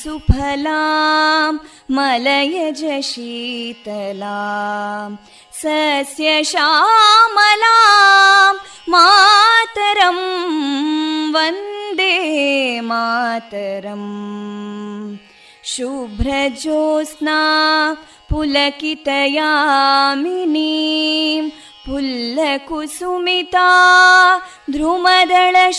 सुफलां मलयज शीतलां सस्यश्यामलां मातरं वन्दे मातरम् शुभ्रज्योत्स्ना पुलकितयामिनीं पुल्लकुसुमिता ध्रुमदळशोभिनीं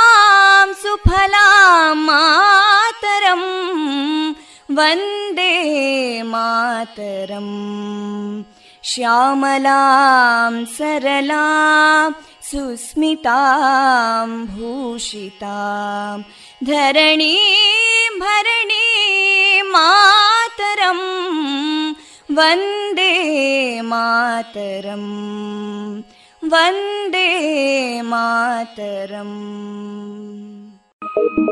मातरं वन्दे मातरम् श्यामलां सरलां सुस्मितां भूषितां धरणीं भरणीं मातरं वन्दे मातरम् वन्दे मातरम् Música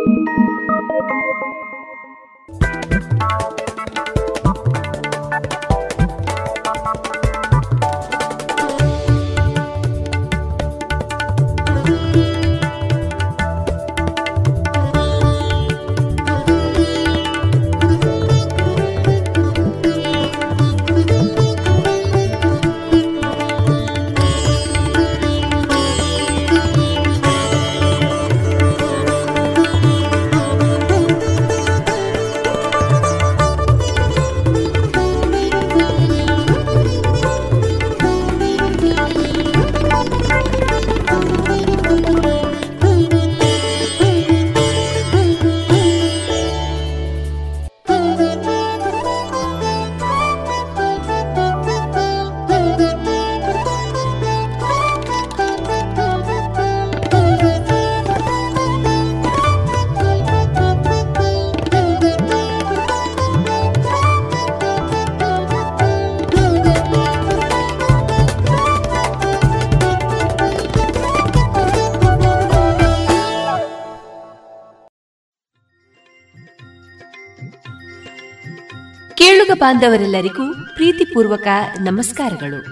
ಬಾಂಧವರೆಲ್ಲರಿಗೂ ಪ್ರೀತಿಪೂರ್ವಕ ನಮಸ್ಕಾರಗಳು.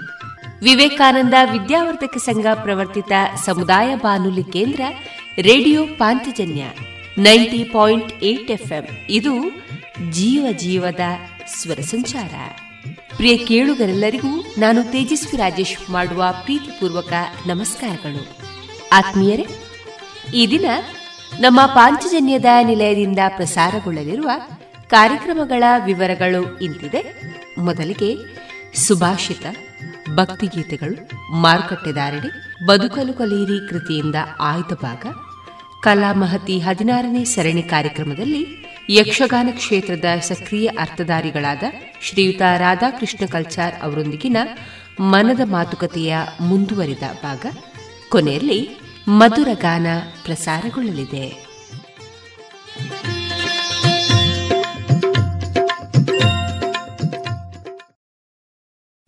ವಿವೇಕಾನಂದ ವಿದ್ಯಾವರ್ಧಕ ಸಂಘ ಪ್ರವರ್ತಿತ ಸಮುದಾಯ ಬಾನುಲಿ ಕೇಂದ್ರ radio Panchajanya ninety point eight FM. ಇದು ಜೀವ ಜೀವದ ಸ್ವರ ಸಂಚಾರ. ಪ್ರಿಯ ಕೇಳುಗರೆಲ್ಲರಿಗೂ ನಾನು ತೇಜಸ್ವಿ ರಾಜೇಶ್ ಮಾಡುವ ಪ್ರೀತಿಪೂರ್ವಕ ನಮಸ್ಕಾರಗಳು. ಆತ್ಮೀಯರೇ, ಈ ದಿನ ನಮ್ಮ ಪಾಂಚಜನ್ಯದ ನಿಲಯದಿಂದ ಪ್ರಸಾರಗೊಳ್ಳಲಿರುವ ಕಾರ್ಯಕ್ರಮಗಳ ವಿವರಗಳು ಇಂತಿದೆ. ಮೊದಲಿಗೆ ಸುಭಾಷಿತ, ಭಕ್ತಿಗೀತೆಗಳು ಮಾರುಕಟ್ಟೆದಾರಣೆ ಬದುಕಲು ಕಲೀರಿ ಕೃತಿಯಿಂದ ಆಯ್ದ ಭಾಗ. ಕಲಾಮಹತಿ ಹದಿನಾರನೇ ಸರಣಿ ಕಾರ್ಯಕ್ರಮದಲ್ಲಿ ಯಕ್ಷಗಾನ ಕ್ಷೇತ್ರದ ಸಕ್ರಿಯ ಅರ್ಥಧಾರಿಗಳಾದ ಶ್ರೀಯುತ ರಾಧಾಕೃಷ್ಣ ಕಲ್ಚಾರ್ ಅವರೊಂದಿಗಿನ ಮನದ ಮಾತುಕತೆಯ ಮುಂದುವರಿದ ಭಾಗ. ಕೊನೆಯಲ್ಲಿ ಮಧುರ ಗಾನ ಪ್ರಸಾರಗೊಳ್ಳಲಿದೆ.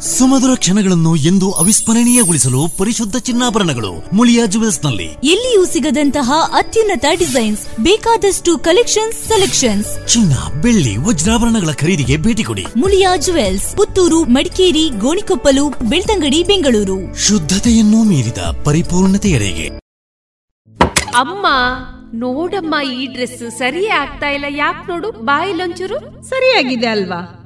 ಸುಮಧುರ ಕ್ಷಣಗಳನ್ನು ಎಂದು ಅವಿಸ್ಮರಣೀಯಗೊಳಿಸಲು ಪರಿಶುದ್ಧ ಚಿನ್ನಾಭರಣಗಳು ಮುಳಿಯಾ ಜುವೆಲ್ಸ್ನಲ್ಲಿ ಎಲ್ಲಿಯೂ ಸಿಗದಂತಹ ಅತ್ಯುನ್ನತ ಡಿಸೈನ್ಸ್ ಬೇಕಾದಷ್ಟು ಕಲೆಕ್ಷನ್ಸ್ ಸೆಲೆಕ್ಷನ್ಸ್. ಚಿನ್ನ ಬೆಳ್ಳಿ ವಜ್ರಾಭರಣಗಳ ಖರೀದಿಗೆ ಭೇಟಿ ಕೊಡಿ. ಮುಳಿಯಾ ಜುವೆಲ್ಸ್ ಪುತ್ತೂರು ಮಡಿಕೇರಿ ಗೋಣಿಕೊಪ್ಪಲು ಬೆಳ್ತಂಗಡಿ ಬೆಂಗಳೂರು. ಶುದ್ಧತೆಯನ್ನು ಮೀರಿದ ಪರಿಪೂರ್ಣತೆಯರಿಗೆ ಅಮ್ಮ ನೋಡಮ್ಮ ಈ ಡ್ರೆಸ್ ಸರಿಯೇ ಆಗ್ತಾ ಇಲ್ಲ. ಯಾಕೆ ನೋಡು ಬಾಯಿಲೊಂಚೂರು ಸರಿಯಾಗಿದೆ ಅಲ್ವಾ?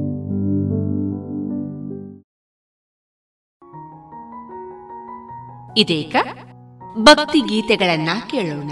ಇದೀಗ ಭಕ್ತಿ ಗೀತೆಗಳನ್ನ ಕೇಳೋಣ.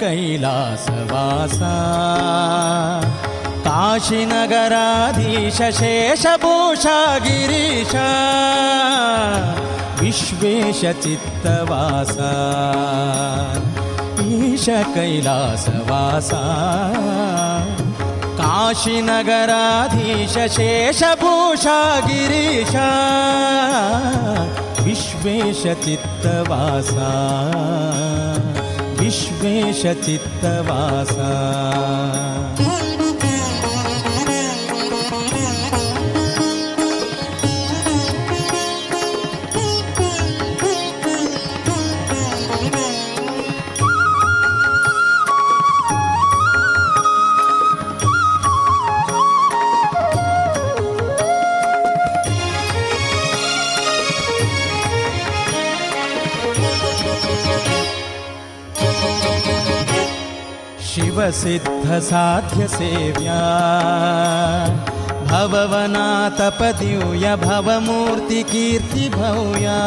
कैलासवासा। काशीनगराधीशेषभूषा काशीनगराधीश विश्वेशचित्तवासा। ईश कैलासवासा। काशीनगराधीशेषभूषा काशीनगराधीश विश्वेशचित्तवासा। विश्वेशचित्तवासा। सिद्धसाध्यसेव्या भववना भवमूर्तिकीर्तिभूया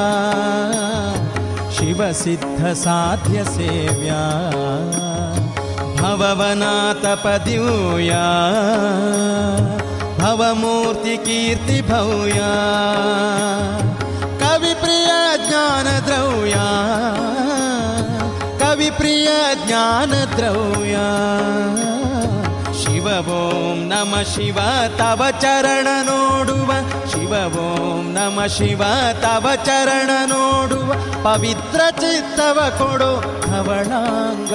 शिवसिद्धसाध्यसेव्या। भववना भवमूर्तिकीर्तिभूया भवमूर्तिकीर्ति कविप्रिया ज्ञानद्रौया प्रिय ज्ञानद्रव्य शिव ॐ नम शिव तव चरण नोडुव शिव ॐ नम शिव तव चरण नोडुव पवित्र चित्तव कोडो धवणाङ्ग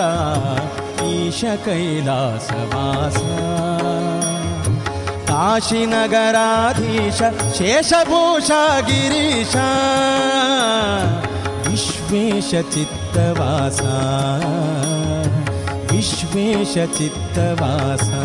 ईश कैलासवास काशीनगराधीश शेषभूषा गिरीश विश्वेश चित्त चित्तवासा। विश्वेश चित्तवासा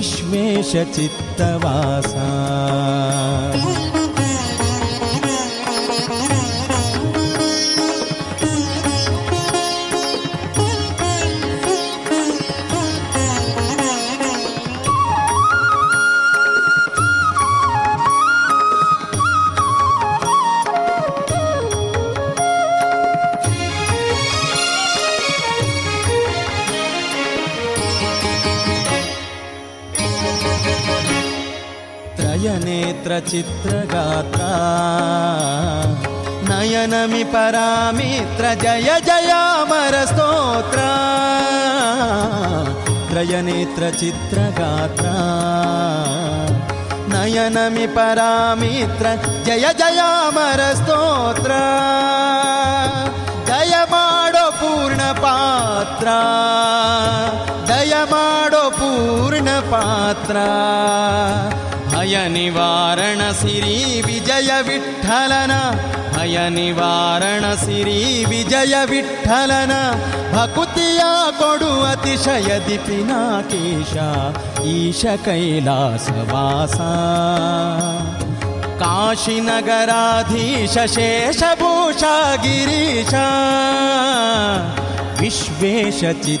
विश्वेशचित्तवासा। चित्रगाता नयनमि परामित्र जय जयामरस्तोत्रा त्रयनेत्रचित्रगात्रा नयनमि परामित्र जय जयामरस्तोत्र दयमाडो पूर्णपात्र दयमाडो पूर्णपात्र अय निवारणसि भकुतिया कोडु निवारणसि विजयविट्ठलन ईश कडु काशीनगराधीश शेषभूषा ईशकैलासवासा काशीनगराधीशेषभूषागिरीशा विश्वेशचित्तवासा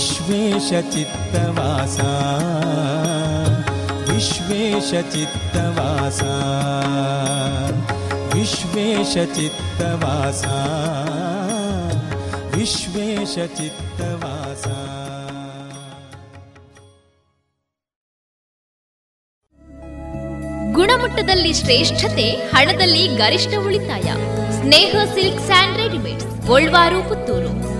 ವಿಶ್ವೇಶ ಚಿತ್ತವಾಸಾ ವಿಶ್ವೇಶ ಚಿತ್ತವಾಸಾ ವಿಶ್ವೇಶ ಚಿತ್ತವಾಸಾ ವಿಶ್ವೇಶ ಚಿತ್ತವಾಸಾ ಗುಣಮಟ್ಟದಲ್ಲಿ ಶ್ರೇಷ್ಠತೆ, ಹಣದಲ್ಲಿ ಗರಿಷ್ಠ ಉಳಿತಾಯ. Sneha silk and readymade Bolwar Puttur.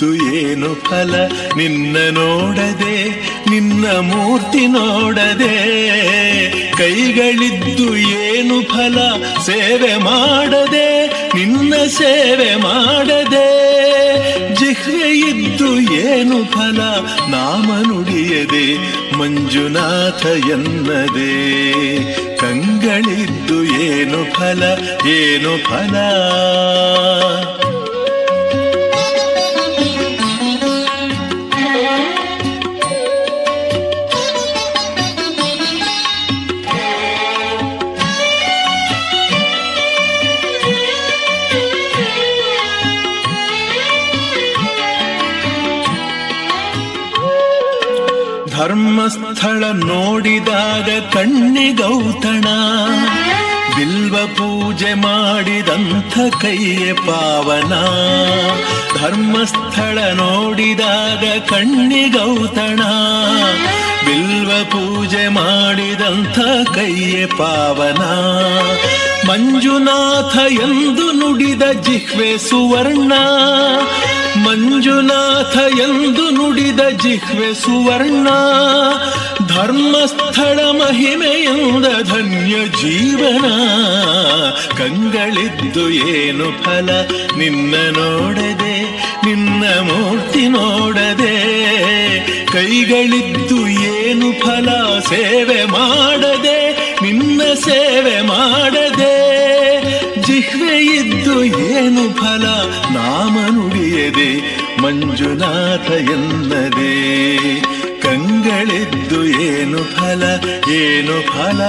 ಕಂಗಳಿತ್ತು ಏನು ಫಲ? ನಿನ್ನ ನೋಡದೆ, ನಿನ್ನ ಮೂರ್ತಿ ನೋಡದೆ. ಕೈಗಳಿದ್ದು ಏನು ಫಲ? ಸೇವೆ ಮಾಡದೆ, ನಿನ್ನ ಸೇವೆ ಮಾಡದೆ. ಜಿಹ್ವೆ ಇದ್ದು ಏನು ಫಲ? ನಾಮ ನುಡಿಯದೆ, ಮಂಜುನಾಥ ಎನ್ನದೆ. ಕಂಗಳಿದ್ದು ಏನು ಫಲ? ಏನು ಫಲ? ಧರ್ಮಸ್ಥಳ ನೋಡಿದಾಗ ಕಣ್ಣಿ ಗೌತಣ. ಬಿಲ್ವ ಪೂಜೆ ಮಾಡಿದಂಥ ಕೈಯ ಪಾವನ. ಧರ್ಮಸ್ಥಳ ನೋಡಿದಾಗ ಕಣ್ಣಿ ಗೌತಣ. ಬಿಲ್ವ ಪೂಜೆ ಮಾಡಿದಂಥ ಕೈಯ ಪಾವನ. ಮಂಜುನಾಥ ಎಂದು ನುಡಿದ ಜಿಹ್ವೆ ಸುವರ್ಣ. ಮಂಜುನಾಥ ಎಂದು ನುಡಿದ ಜಿಹ್ವೆ ಸುವರ್ಣ, ಧರ್ಮಸ್ಥಳ ಮಹಿಮೆಯಿಂದ ಧನ್ಯ ಜೀವನ. ಕಂಗಳಿದ್ದು ಏನು ಫಲ? ನಿನ್ನ ನೋಡದೆ, ನಿನ್ನ ಮೂರ್ತಿ ನೋಡದೆ. ಕೈಗಳಿದ್ದು ಏನು ಫಲ? ಸೇವೆ ಮಾಡದೆ, ನಿನ್ನ ಸೇವೆ ಮಾಡದೆ. ಜಿಹ್ವೆ ಇದ್ದು ಏನು ಫಲ? ನಾಮ ನುಡಿಯದೆ ಮಂಜುನಾಥ ಎನ್ನದೆ. ಕಂಗಳಿದ್ದು ಏನು ಫಲ ಏನು ಫಲ?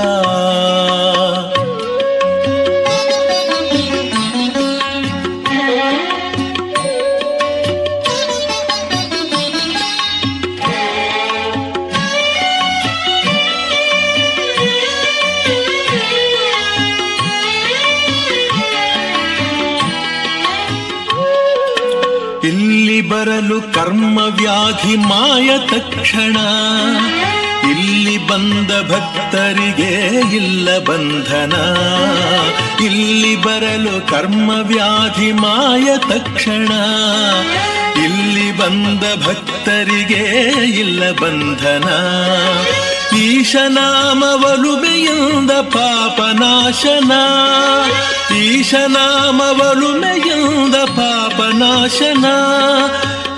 ಕರ್ಮ ವ್ಯಾಧಿ ಮಾಯ ತಕ್ಷಣ. ಇಲ್ಲಿ ಬಂದ ಭಕ್ತರಿಗೆ ಇಲ್ಲ ಬಂಧನ. ಇಲ್ಲಿ ಬರಲು ಕರ್ಮ ವ್ಯಾಧಿ ಮಾಯ ತಕ್ಷಣ. ಇಲ್ಲಿ ಬಂದ ಭಕ್ತರಿಗೆ ಇಲ್ಲ ಬಂಧನ. ಈಶನಾಮವಲುಮೆಯಿಂದ ಪಾಪನಾಶನ ಈಶನಾಮವಲುಮೆಯಿಂದ ಪಾಪನಾಶನ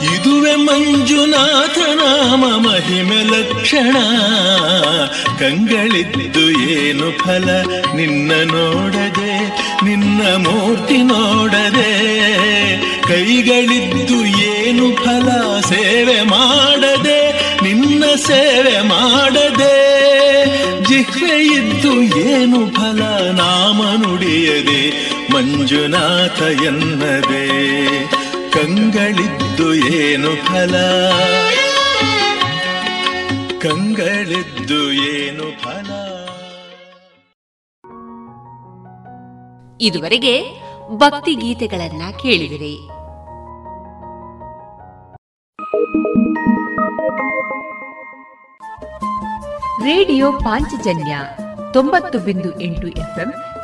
ಇದುವೆ ಮಂಜುನಾಥ ನಾಮ ಮಹಿಮೆ ಲಕ್ಷಣ. ಕಂಗಳಿದ್ದು ಏನು ಫಲ? ನಿನ್ನ ನೋಡದೆ, ನಿನ್ನ ಮೂರ್ತಿ ನೋಡದೆ. ಕೈಗಳಿದ್ದು ಏನು ಫಲ? ಸೇವೆ ಮಾಡದೆ, ನಿನ್ನ ಸೇವೆ ಮಾಡದೆ. ಜಿಹ್ವೆಯಿದ್ದು ಏನು ಫಲ? ನಾಮ ನುಡಿಯದೆ, ಮಂಜುನಾಥ ಎನ್ನದೆ. ಕಂಗಳಿದ್ದು ಏನು ಫಲ? ಕಂಗಳಿದ್ದು ಏನು ಫಲ? ಇದುವರೆಗೆ ಭಕ್ತಿ ಗೀತೆಗಳನ್ನ ಕೇಳಿದಿರಿ. ರೇಡಿಯೋ ಪಾಂಚಜನ್ಯ ತೊಂಬತ್ತು ಬಿಂದು ಎಂಟು ಎಫ್ಎಂ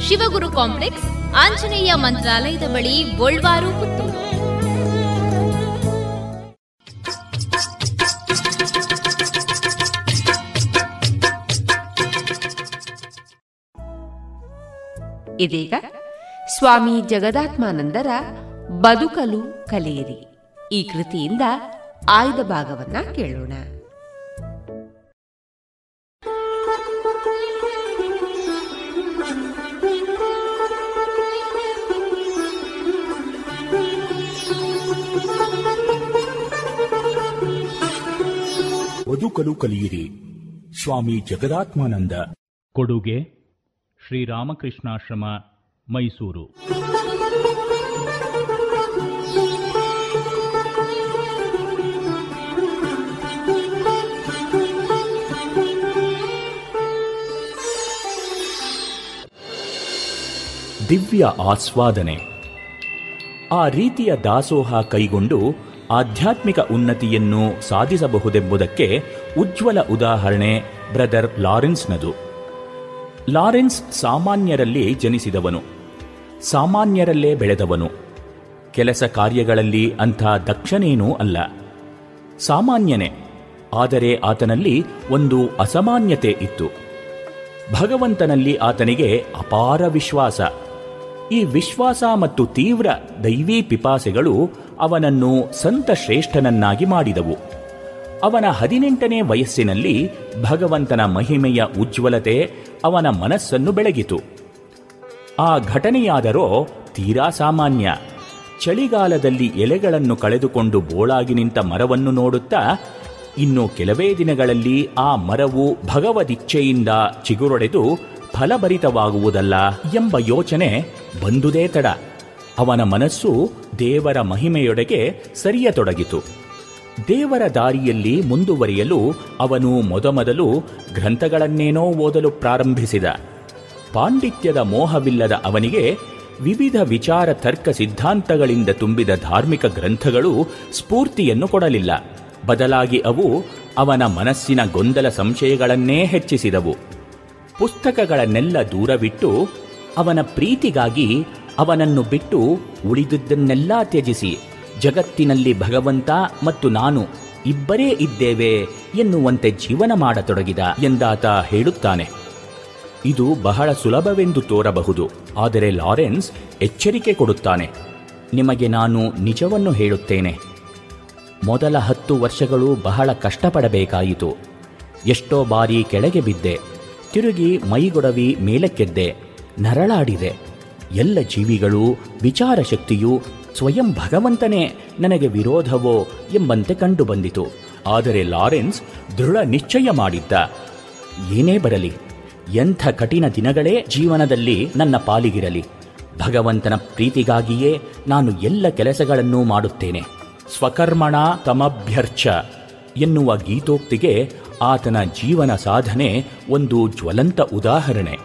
Shivaguru complex, Anjaneya ಮಂತ್ರಾಲಯದ ಬಳಿ ಪುತ್ತೂರು. ಇದೀಗ ಸ್ವಾಮಿ ಜಗದಾತ್ಮಾನಂದರ ಬದುಕಲು ಕಲಿಯಿರಿ. ಈ ಕೃತಿಯಿಂದ ಆಯ್ದ ಭಾಗವನ್ನ ಕೇಳೋಣ. ಬದುಕಲು ಕಲಿಯಿರಿ ಸ್ವಾಮಿ ಜಗದಾತ್ಮಾನಂದ. ಕೊಡುಗೆ ಶ್ರೀರಾಮಕೃಷ್ಣಾಶ್ರಮ ಮೈಸೂರು. ದಿವ್ಯ ಆಸ್ವಾದನೆ. ಆ ರೀತಿಯ ದಾಸೋಹ ಕೈಗೊಂಡು ಆಧ್ಯಾತ್ಮಿಕ ಉನ್ನತಿಯನ್ನು ಸಾಧಿಸಬಹುದೆಂಬುದಕ್ಕೆ ಉಜ್ವಲ ಉದಾಹರಣೆ ಬ್ರದರ್ ಲಾರೆನ್ಸ್ನದು. ಲಾರೆನ್ಸ್ ಸಾಮಾನ್ಯರಲ್ಲಿ ಜನಿಸಿದವನು. ಸಾಮಾನ್ಯರಲ್ಲೇ ಬೆಳೆದವನು. ಕೆಲಸ ಕಾರ್ಯಗಳಲ್ಲಿ ಅಂಥ ದಕ್ಷನೇನೂ ಅಲ್ಲ. ಸಾಮಾನ್ಯನೇ, ಆದರೆ ಆತನಲ್ಲಿ ಒಂದು ಅಸಾಮಾನ್ಯತೆ ಇತ್ತು. ಭಗವಂತನಲ್ಲಿ ಆತನಿಗೆ ಅಪಾರ ವಿಶ್ವಾಸ. ಈ ವಿಶ್ವಾಸ ಮತ್ತು ತೀವ್ರ ದೈವೀ ಪಿಪಾಸೆಗಳು ಅವನನ್ನು ಸಂತ ಶ್ರೇಷ್ಠನನ್ನಾಗಿ ಮಾಡಿದವು. ಅವನ ಹದಿನೆಂಟನೇ ವಯಸ್ಸಿನಲ್ಲಿ ಭಗವಂತನ ಮಹಿಮೆಯ ಉಜ್ವಲತೆ ಅವನ ಮನಸ್ಸನ್ನು ಬೆಳಗಿತು. ಆ ಘಟನೆಯಾದರೋ ತೀರಾ ಸಾಮಾನ್ಯ. ಚಳಿಗಾಲದಲ್ಲಿ ಎಲೆಗಳನ್ನು ಕಳೆದುಕೊಂಡು ಬೋಳಾಗಿ ನಿಂತ ಮರವನ್ನು ನೋಡುತ್ತಾ, ಇನ್ನು ಕೆಲವೇ ದಿನಗಳಲ್ಲಿ ಆ ಮರವು ಭಗವದಿಚ್ಛೆಯಿಂದ ಚಿಗುರೊಡೆದು ಫಲಭರಿತವಾಗುವುದಲ್ಲ ಎಂಬ ಯೋಚನೆ ಬಂದುದೇ ತಡ. ಅವನ ಮನಸ್ಸು ದೇವರ ಮಹಿಮೆಯೊಡೆಗೆ ಸರಿಯತೊಡಗಿತು. ದೇವರ ದಾರಿಯಲ್ಲಿ ಮುಂದುವರಿಯಲು ಅವನು ಮೊದಮೊದಲು ಗ್ರಂಥಗಳನ್ನೇನೋ ಓದಲು ಪ್ರಾರಂಭಿಸಿದ. ಪಾಂಡಿತ್ಯದ ಮೋಹವಿಲ್ಲದ ಅವನಿಗೆ ವಿವಿಧ ವಿಚಾರ ತರ್ಕ ಸಿದ್ಧಾಂತಗಳಿಂದ ತುಂಬಿದ ಧಾರ್ಮಿಕ ಗ್ರಂಥಗಳು ಸ್ಫೂರ್ತಿಯನ್ನು ಕೊಡಲಿಲ್ಲ. ಬದಲಾಗಿ ಅವು ಅವನ ಮನಸ್ಸಿನ ಗೊಂದಲ ಸಂಶಯಗಳನ್ನೇ ಹೆಚ್ಚಿಸಿದವು. ಪುಸ್ತಕಗಳನ್ನೆಲ್ಲ ದೂರವಿಟ್ಟು ಅವನ ಪ್ರೀತಿಗಾಗಿ ಅವನನ್ನು ಬಿಟ್ಟು ಉಳಿದುದನ್ನೆಲ್ಲ ತ್ಯಜಿಸಿ, ಜಗತ್ತಿನಲ್ಲಿ ಭಗವಂತ ಮತ್ತು ನಾನು ಇಬ್ಬರೇ ಇದ್ದೇವೆ ಎನ್ನುವಂತೆ ಜೀವನ ಮಾಡತೊಡಗಿದ ಎಂದಾತ ಹೇಳುತ್ತಾನೆ. ಇದು ಬಹಳ ಸುಲಭವೆಂದು ತೋರಬಹುದು, ಆದರೆ ಲಾರೆನ್ಸ್ ಎಚ್ಚರಿಕೆ ಕೊಡುತ್ತಾನೆ. ನಿಮಗೆ ನಾನು ನಿಜವನ್ನು ಹೇಳುತ್ತೇನೆ. ಮೊದಲ ಹತ್ತು ವರ್ಷಗಳು ಬಹಳ ಕಷ್ಟಪಡಬೇಕಾಯಿತು. ಎಷ್ಟೋ ಬಾರಿ ಕೆಳಗೆ ಬಿದ್ದೆ. ತಿರುಗಿ ಮೈಗೊಡವಿ ಮೇಲಕ್ಕೆದ್ದೆ, ನರಳಾಡಿದೆ. ಎಲ್ಲ ಜೀವಿಗಳು ವಿಚಾರ ಶಕ್ತಿಯು ಸ್ವಯಂ ಭಗವಂತನೇ ನನಗೆ ವಿರೋಧವೋ ಎಂಬಂತೆ ಕಂಡುಬಂದಿತು. ಆದರೆ ಲಾರೆನ್ಸ್ ದೃಢ ನಿಶ್ಚಯ ಮಾಡಿದ್ದ. ಏನೇ ಬರಲಿ, ಎಂಥ ಕಠಿಣ ದಿನಗಳೇ ಜೀವನದಲ್ಲಿ ನನ್ನ ಪಾಲಿಗಿರಲಿ. ಭಗವಂತನ ಪ್ರೀತಿಗಾಗಿಯೇ ನಾನು ಎಲ್ಲ ಕೆಲಸಗಳನ್ನೂ ಮಾಡುತ್ತೇನೆ. ಸ್ವಕರ್ಮಣ ತಮಭ್ಯರ್ಚ ಎನ್ನುವ ಗೀತೋಕ್ತಿಗೆ ಆತನ ಜೀವನ ಸಾಧನೆ ಒಂದು ಜ್ವಲಂತ ಉದಾಹರಣೆ.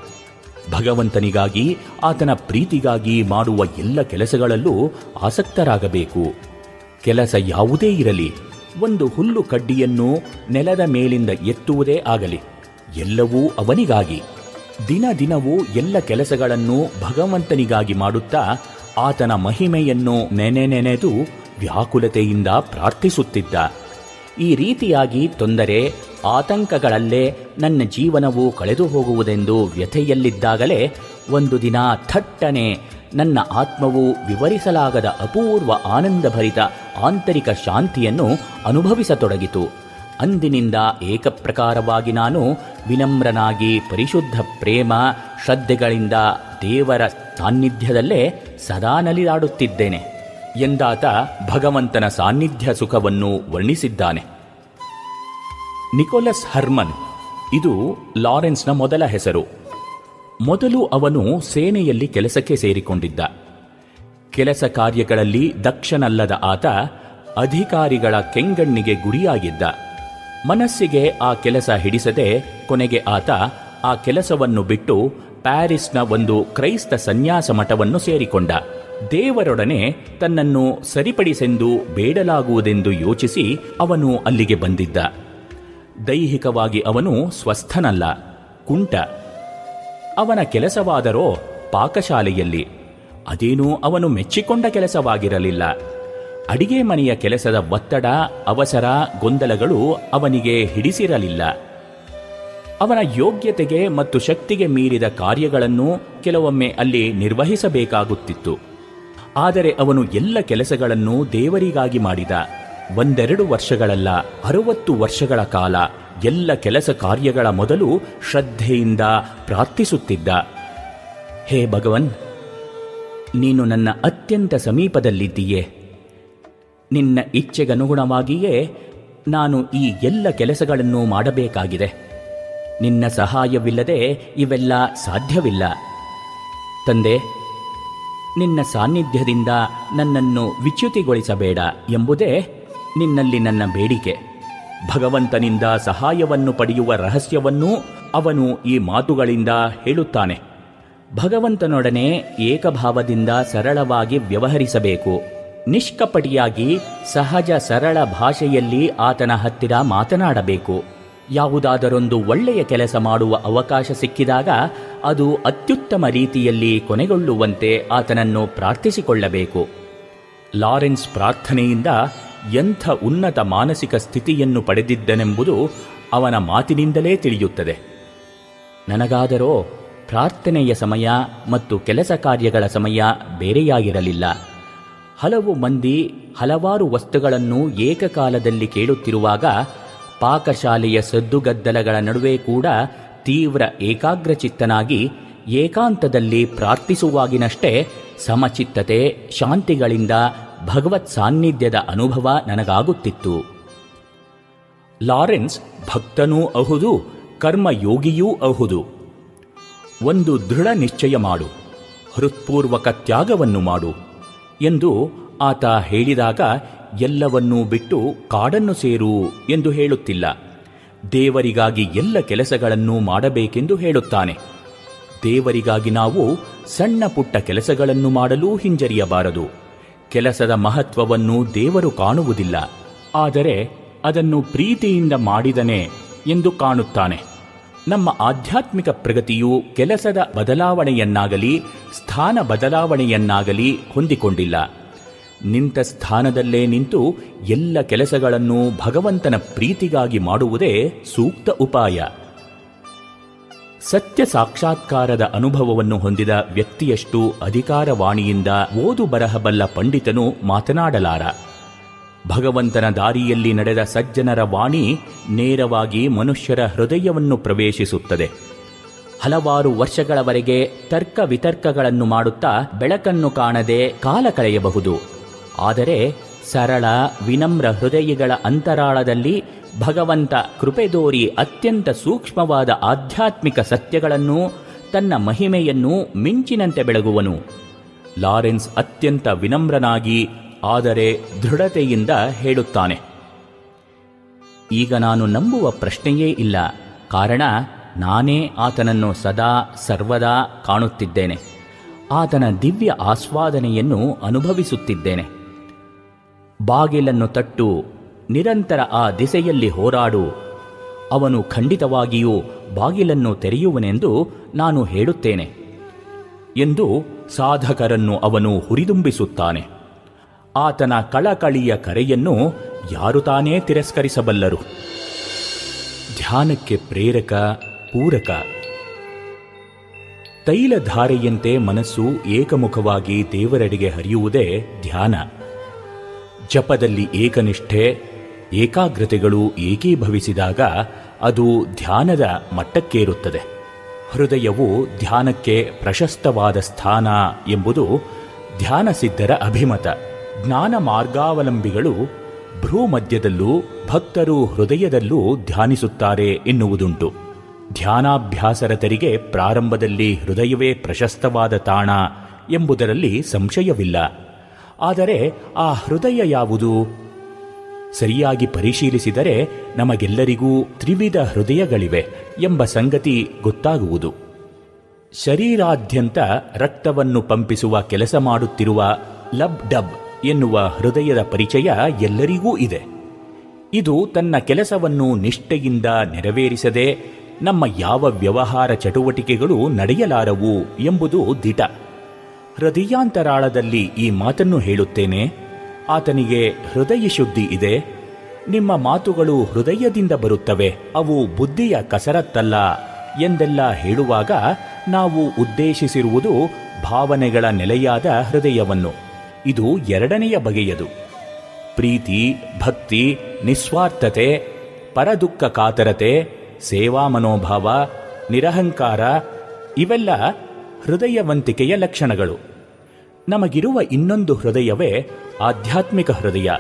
ಭಗವಂತನಿಗಾಗಿ, ಆತನ ಪ್ರೀತಿಗಾಗಿ ಮಾಡುವ ಎಲ್ಲ ಕೆಲಸಗಳಲ್ಲೂ ಆಸಕ್ತರಾಗಬೇಕು. ಕೆಲಸ ಯಾವುದೇ ಇರಲಿ, ಒಂದು ಹುಲ್ಲು ಕಡ್ಡಿಯನ್ನು ನೆಲದ ಮೇಲಿಂದ ಎತ್ತುವುದೇ ಆಗಲಿ, ಎಲ್ಲವೂ ಅವನಿಗಾಗಿ. ದಿನ ದಿನವೂ ಎಲ್ಲ ಕೆಲಸಗಳನ್ನು ಭಗವಂತನಿಗಾಗಿ ಮಾಡುತ್ತಾ ಆತನ ಮಹಿಮೆಯನ್ನು ನೆನೆ ನೆನೆದು ವ್ಯಾಕುಲತೆಯಿಂದ ಪ್ರಾರ್ಥಿಸುತ್ತಿದ್ದ. ಈ ರೀತಿಯಾಗಿ ತೊಂದರೆ ಆತಂಕಗಳಲ್ಲೇ ನನ್ನ ಜೀವನವು ಕಳೆದು ಹೋಗುವುದೆಂದು ವ್ಯಥೆಯಲ್ಲಿದ್ದಾಗಲೇ ಒಂದು ದಿನ ಥಟ್ಟನೆ ನನ್ನ ಆತ್ಮವು ವಿವರಿಸಲಾಗದ ಅಪೂರ್ವ ಆನಂದಭರಿತ ಆಂತರಿಕ ಶಾಂತಿಯನ್ನು ಅನುಭವಿಸತೊಡಗಿತು. ಅಂದಿನಿಂದ ಏಕಪ್ರಕಾರವಾಗಿ ನಾನು ವಿನಮ್ರನಾಗಿ ಪರಿಶುದ್ಧ ಪ್ರೇಮ ಶ್ರದ್ಧೆಗಳಿಂದ ದೇವರ ಸಾನ್ನಿಧ್ಯದಲ್ಲೇ ಸದಾ ನಲಿದಾಡುತ್ತಿದ್ದೇನೆ. ಎಂದಾತ ಭಗವಂತನ ಸಾನ್ನಿಧ್ಯ ಸುಖವನ್ನು ವರ್ಣಿಸಿದ್ದಾನೆ. ನಿಕೋಲಸ್ ಹರ್ಮನ್, ಇದು ಲಾರೆನ್ಸ್ನ ಮೊದಲ ಹೆಸರು. ಮೊದಲು ಅವನು ಸೇನೆಯಲ್ಲಿ ಕೆಲಸಕ್ಕೆ ಸೇರಿಕೊಂಡಿದ್ದ. ಕೆಲಸ ಕಾರ್ಯಗಳಲ್ಲಿ ದಕ್ಷನಲ್ಲದ ಆತ ಅಧಿಕಾರಿಗಳ ಕೆಂಗಣ್ಣಿಗೆ ಗುರಿಯಾಗಿದ್ದ. ಮನಸ್ಸಿಗೆ ಆ ಕೆಲಸ ಹಿಡಿಸದೆ ಕೊನೆಗೆ ಆತ ಆ ಕೆಲಸವನ್ನು ಬಿಟ್ಟು ಪ್ಯಾರಿಸ್ನ ಒಂದು ಕ್ರೈಸ್ತ ಸನ್ಯಾಸ ಮಠವನ್ನು ಸೇರಿಕೊಂಡ. ದೇವರೊಡನೆ ತನ್ನನ್ನು ಸರಿಪಡಿಸೆಂದು ಬೇಡಲಾಗುವುದೆಂದು ಯೋಚಿಸಿ ಅವನು ಅಲ್ಲಿಗೆ ಬಂದಿದ್ದ. ದೈಹಿಕವಾಗಿ ಅವನು ಸ್ವಸ್ಥನಲ್ಲ, ಕುಂಟ. ಅವನ ಕೆಲಸವಾದರೋ ಪಾಕಶಾಲೆಯಲ್ಲಿ. ಅದೇನೂ ಅವನು ಮೆಚ್ಚಿಕೊಂಡ ಕೆಲಸವಾಗಿರಲಿಲ್ಲ. ಅಡಿಗೆ ಮನೆಯ ಕೆಲಸದ ಒತ್ತಡ, ಅವಸರ, ಗೊಂದಲಗಳು ಅವನಿಗೆ ಹಿಡಿಸಿರಲಿಲ್ಲ. ಅವನ ಯೋಗ್ಯತೆಗೆ ಮತ್ತು ಶಕ್ತಿಗೆ ಮೀರಿದ ಕಾರ್ಯಗಳನ್ನು ಕೆಲವೊಮ್ಮೆ ಅಲ್ಲಿ ನಿರ್ವಹಿಸಬೇಕಾಗುತ್ತಿತ್ತು. ಆದರೆ ಅವನು ಎಲ್ಲ ಕೆಲಸಗಳನ್ನು ದೇವರಿಗಾಗಿ ಮಾಡಿದ. ಒಂದೆರಡು ವರ್ಷಗಳಲ್ಲ, ಅರವತ್ತು ವರ್ಷಗಳ ಕಾಲ ಎಲ್ಲ ಕೆಲಸ ಕಾರ್ಯಗಳ ಮೊದಲು ಶ್ರದ್ಧೆಯಿಂದ ಪ್ರಾರ್ಥಿಸುತ್ತಿದ್ದ. ಹೇ ಭಗವನ್, ನೀನು ನನ್ನ ಅತ್ಯಂತ ಸಮೀಪದಲ್ಲಿದ್ದೀಯೆ. ನಿನ್ನ ಇಚ್ಛೆಗನುಗುಣವಾಗಿಯೇ ನಾನು ಈ ಎಲ್ಲ ಕೆಲಸಗಳನ್ನು ಮಾಡಬೇಕಾಗಿದೆ. ನಿನ್ನ ಸಹಾಯವಿಲ್ಲದೆ ಇವೆಲ್ಲ ಸಾಧ್ಯವಿಲ್ಲ. ತಂದೆ ನಿನ್ನ ಸಾನ್ನಿಧ್ಯದಿಂದ ನನ್ನನ್ನು ವಿಚ್ಯುತಿಗೊಳಿಸಬೇಡ ಎಂಬುದೇ ನಿನ್ನಲ್ಲಿ ನನ್ನ ಬೇಡಿಕೆ. ಭಗವಂತನಿಂದ ಸಹಾಯವನ್ನು ಪಡೆಯುವ ರಹಸ್ಯವನ್ನೂ ಅವನು ಈ ಮಾತುಗಳಿಂದ ಹೇಳುತ್ತಾನೆ. ಭಗವಂತನೊಡನೆ ಏಕಭಾವದಿಂದ ಸರಳವಾಗಿ ವ್ಯವಹರಿಸಬೇಕು. ನಿಷ್ಕಪಟಿಯಾಗಿ ಸಹಜ ಸರಳ ಭಾಷೆಯಲ್ಲಿ ಆತನ ಹತ್ತಿರ ಮಾತನಾಡಬೇಕು. ಯಾವುದಾದರೊಂದು ಒಳ್ಳೆಯ ಕೆಲಸ ಮಾಡುವ ಅವಕಾಶ ಸಿಕ್ಕಿದಾಗ ಅದು ಅತ್ಯುತ್ತಮ ರೀತಿಯಲ್ಲಿ ಕೊನೆಗೊಳ್ಳುವಂತೆ ಆತನನ್ನು ಪ್ರಾರ್ಥಿಸಿಕೊಳ್ಳಬೇಕು. ಲಾರೆನ್ಸ್ ಪ್ರಾರ್ಥನೆಯಿಂದ ಎಂಥ ಉನ್ನತ ಮಾನಸಿಕ ಸ್ಥಿತಿಯನ್ನು ಪಡೆದಿದ್ದನೆಂಬುದು ಅವನ ಮಾತಿನಿಂದಲೇ ತಿಳಿಯುತ್ತದೆ. ನನಗಾದರೋ ಪ್ರಾರ್ಥನೆಯ ಸಮಯ ಮತ್ತು ಕೆಲಸ ಕಾರ್ಯಗಳ ಸಮಯ ಬೇರೆಯಾಗಿರಲಿಲ್ಲ. ಹಲವು ಮಂದಿ ಹಲವಾರು ವಸ್ತುಗಳನ್ನು ಏಕಕಾಲದಲ್ಲಿ ಕೇಳುತ್ತಿರುವಾಗ ಪಾಕಶಾಲೆಯ ಸದ್ದುಗದ್ದಲಗಳ ನಡುವೆ ಕೂಡ ತೀವ್ರ ಏಕಾಗ್ರಚಿತ್ತನಾಗಿ ಏಕಾಂತದಲ್ಲಿ ಪ್ರಾರ್ಥಿಸುವಾಗಿನಷ್ಟೇ ಸಮಚಿತ್ತತೆ, ಶಾಂತಿಗಳಿಂದ ಭಗವತ್ ಸಾನ್ನಿಧ್ಯದ ಅನುಭವ ನನಗಾಗುತ್ತಿತ್ತು. ಲಾರೆನ್ಸ್ ಭಕ್ತನೂ ಅಹುದು, ಕರ್ಮಯೋಗಿಯೂ ಅಹುದು. ಒಂದು ದೃಢ ನಿಶ್ಚಯ ಮಾಡು, ಹೃತ್ಪೂರ್ವಕ ತ್ಯಾಗವನ್ನು ಮಾಡು ಎಂದು ಆತ ಹೇಳಿದಾಗ ಎಲ್ಲವನ್ನೂ ಬಿಟ್ಟು ಕಾಡನ್ನು ಸೇರು ಎಂದು ಹೇಳುತ್ತಿಲ್ಲ. ದೇವರಿಗಾಗಿ ಎಲ್ಲ ಕೆಲಸಗಳನ್ನು ಮಾಡಬೇಕೆಂದು ಹೇಳುತ್ತಾನೆ. ದೇವರಿಗಾಗಿ ನಾವು ಸಣ್ಣ ಪುಟ್ಟ ಕೆಲಸಗಳನ್ನು ಮಾಡಲೂ ಹಿಂಜರಿಯಬಾರದು. ಕೆಲಸದ ಮಹತ್ವವನ್ನು ದೇವರು ಕಾಣುವುದಿಲ್ಲ. ಆದರೆ ಅದನ್ನು ಪ್ರೀತಿಯಿಂದ ಮಾಡಿದನೆ ಎಂದು ಕಾಣುತ್ತಾನೆ. ನಮ್ಮ ಆಧ್ಯಾತ್ಮಿಕ ಪ್ರಗತಿಯು ಕೆಲಸದ ಬದಲಾವಣೆಯನ್ನಾಗಲಿ, ಸ್ಥಾನ ಬದಲಾವಣೆಯನ್ನಾಗಲಿ ಹೊಂದಿಕೊಂಡಿಲ್ಲ. ನಿಂತ ಸ್ಥಾನದಲ್ಲೇ ನಿಂತು ಎಲ್ಲ ಕೆಲಸಗಳನ್ನು ಭಗವಂತನ ಪ್ರೀತಿಗಾಗಿ ಮಾಡುವುದೇ ಸೂಕ್ತ ಉಪಾಯ. ಸತ್ಯ ಸಾಕ್ಷಾತ್ಕಾರದ ಅನುಭವವನ್ನು ಹೊಂದಿದ ವ್ಯಕ್ತಿಯಷ್ಟು ಅಧಿಕಾರವಾಣಿಯಿಂದ ಓದು ಬರಹಬಲ್ಲ ಪಂಡಿತನು ಮಾತನಾಡಲಾರ. ಭಗವಂತನ ದಾರಿಯಲ್ಲಿ ನಡೆದ ಸಜ್ಜನರ ವಾಣಿ ನೇರವಾಗಿ ಮನುಷ್ಯರ ಹೃದಯವನ್ನು ಪ್ರವೇಶಿಸುತ್ತದೆ. ಹಲವಾರು ವರ್ಷಗಳವರೆಗೆ ತರ್ಕ ವಿತರ್ಕಗಳನ್ನು ಮಾಡುತ್ತಾ ಬೆಳಕನ್ನು ಕಾಣದೆ ಕಾಲ ಕಳೆಯಬಹುದು. ಆದರೆ ಸರಳ ವಿನಮ್ರ ಹೃದಯಗಳ ಅಂತರಾಳದಲ್ಲಿ ಭಗವಂತ ಕೃಪೆದೋರಿ ಅತ್ಯಂತ ಸೂಕ್ಷ್ಮವಾದ ಆಧ್ಯಾತ್ಮಿಕ ಸತ್ಯಗಳನ್ನು ತನ್ನ ಮಹಿಮೆಯನ್ನು ಮಿಂಚಿನಂತೆ ಬೆಳಗುವನು. ಲಾರೆನ್ಸ್ ಅತ್ಯಂತ ವಿನಮ್ರನಾಗಿ, ಆದರೆ ದೃಢತೆಯಿಂದ ಹೇಳುತ್ತಾನೆ. ಈಗ ನಾನು ನಂಬುವ ಪ್ರಶ್ನೆಯೇ ಇಲ್ಲ. ಕಾರಣ, ನಾನೇ ಆತನನ್ನು ಸದಾ ಸರ್ವದಾ ಕಾಣುತ್ತಿದ್ದೇನೆ. ಆತನ ದಿವ್ಯ ಆಸ್ವಾದನೆಯನ್ನು ಅನುಭವಿಸುತ್ತಿದ್ದೇನೆ. ಬಾಗಿಲನ್ನು ತಟ್ಟು ನಿರಂತರ ಆ ದಿಸೆಯಲ್ಲಿ ಹೋರಾಡು. ಅವನು ಖಂಡಿತವಾಗಿಯೂ ಬಾಗಿಲನ್ನು ತೆರೆಯುವನೆಂದು ನಾನು ಹೇಳುತ್ತೇನೆ ಎಂದು ಸಾಧಕರನ್ನು ಅವನು ಹುರಿದುಂಬಿಸುತ್ತಾನೆ. ಆತನ ಕಳಕಳಿಯ ಕರೆಯನ್ನು ಯಾರು ತಾನೇ ತಿರಸ್ಕರಿಸಬಲ್ಲರು. ಧ್ಯಾನಕ್ಕೆ ಪ್ರೇರಕ, ಪೂರಕ. ತೈಲಧಾರೆಯಂತೆ ಮನಸ್ಸು ಏಕಮುಖವಾಗಿ ದೇವರೆಡೆಗೆ ಹರಿಯುವುದೇ ಧ್ಯಾನ. ಜಪದಲ್ಲಿ ಏಕನಿಷ್ಠೆ, ಏಕಾಗ್ರತೆಗಳು ಏಕೀಭವಿಸಿದಾಗ ಅದು ಧ್ಯಾನದ ಮಟ್ಟಕ್ಕೇರುತ್ತದೆ. ಹೃದಯವು ಧ್ಯಾನಕ್ಕೆ ಪ್ರಶಸ್ತವಾದ ಸ್ಥಾನ ಎಂಬುದು ಧ್ಯಾನಸಿದ್ಧರ ಅಭಿಮತ. ಜ್ಞಾನ ಮಾರ್ಗಾವಲಂಬಿಗಳು ಭ್ರೂಮಧ್ಯದಲ್ಲೂ ಭಕ್ತರು ಹೃದಯದಲ್ಲೂ ಧ್ಯಾನಿಸುತ್ತಾರೆ ಎನ್ನುವುದುಂಟು. ಧ್ಯಾನಾಭ್ಯಾಸರತರಿಗೆ ಪ್ರಾರಂಭದಲ್ಲಿ ಹೃದಯವೇ ಪ್ರಶಸ್ತವಾದ ತಾಣ ಎಂಬುದರಲ್ಲಿ ಸಂಶಯವಿಲ್ಲ. ಆದರೆ ಆ ಹೃದಯ ಯಾವುದು? ಸರಿಯಾಗಿ ಪರಿಶೀಲಿಸಿದರೆ ನಮಗೆಲ್ಲರಿಗೂ ತ್ರಿವಿಧ ಹೃದಯಗಳಿವೆ ಎಂಬ ಸಂಗತಿ ಗೊತ್ತಾಗುವುದು. ಶರೀರಾದ್ಯಂತ ರಕ್ತವನ್ನು ಪಂಪಿಸುವ ಕೆಲಸ ಮಾಡುತ್ತಿರುವ ಲಬ್ ಡಬ್ ಎನ್ನುವ ಹೃದಯದ ಪರಿಚಯ ಎಲ್ಲರಿಗೂ ಇದೆ. ಇದು ತನ್ನ ಕೆಲಸವನ್ನು ನಿಷ್ಠೆಯಿಂದ ನೆರವೇರಿಸದೆ ನಮ್ಮ ಯಾವ ವ್ಯವಹಾರ ಚಟುವಟಿಕೆಗಳು ನಡೆಯಲಾರವು ಎಂಬುದು ದಿಟ. ಹೃದಯಾಂತರಾಳದಲ್ಲಿ ಈ ಮಾತನ್ನು ಹೇಳುತ್ತೇನೆ. ಆತನಿಗೆ ಹೃದಯ ಶುದ್ಧಿ ಇದೆ. ನಿಮ್ಮ ಮಾತುಗಳು ಹೃದಯದಿಂದ ಬರುತ್ತವೆ. ಅವು ಬುದ್ಧಿಯ ಕಸರತ್ತಲ್ಲ ಎಂದೆಲ್ಲ ಹೇಳುವಾಗ ನಾವು ಉದ್ದೇಶಿಸಿರುವುದು ಭಾವನೆಗಳ ನೆಲೆಯಾದ ಹೃದಯವನ್ನು. ಇದು ಎರಡನೆಯ ಬಗೆಯದು. ಪ್ರೀತಿ, ಭಕ್ತಿ, ನಿಸ್ವಾರ್ಥತೆ, ಪರದುಃಖ ಕಾತರತೆ, ಸೇವಾ ಮನೋಭಾವ, ನಿರಹಂಕಾರ ಇವೆಲ್ಲ ಹೃದಯವಂತಿಕೆಯ ಲಕ್ಷಣಗಳು. ನಮಗಿರುವ ಇನ್ನೊಂದು ಹೃದಯವೇ ಆಧ್ಯಾತ್ಮಿಕ ಹೃದಯ.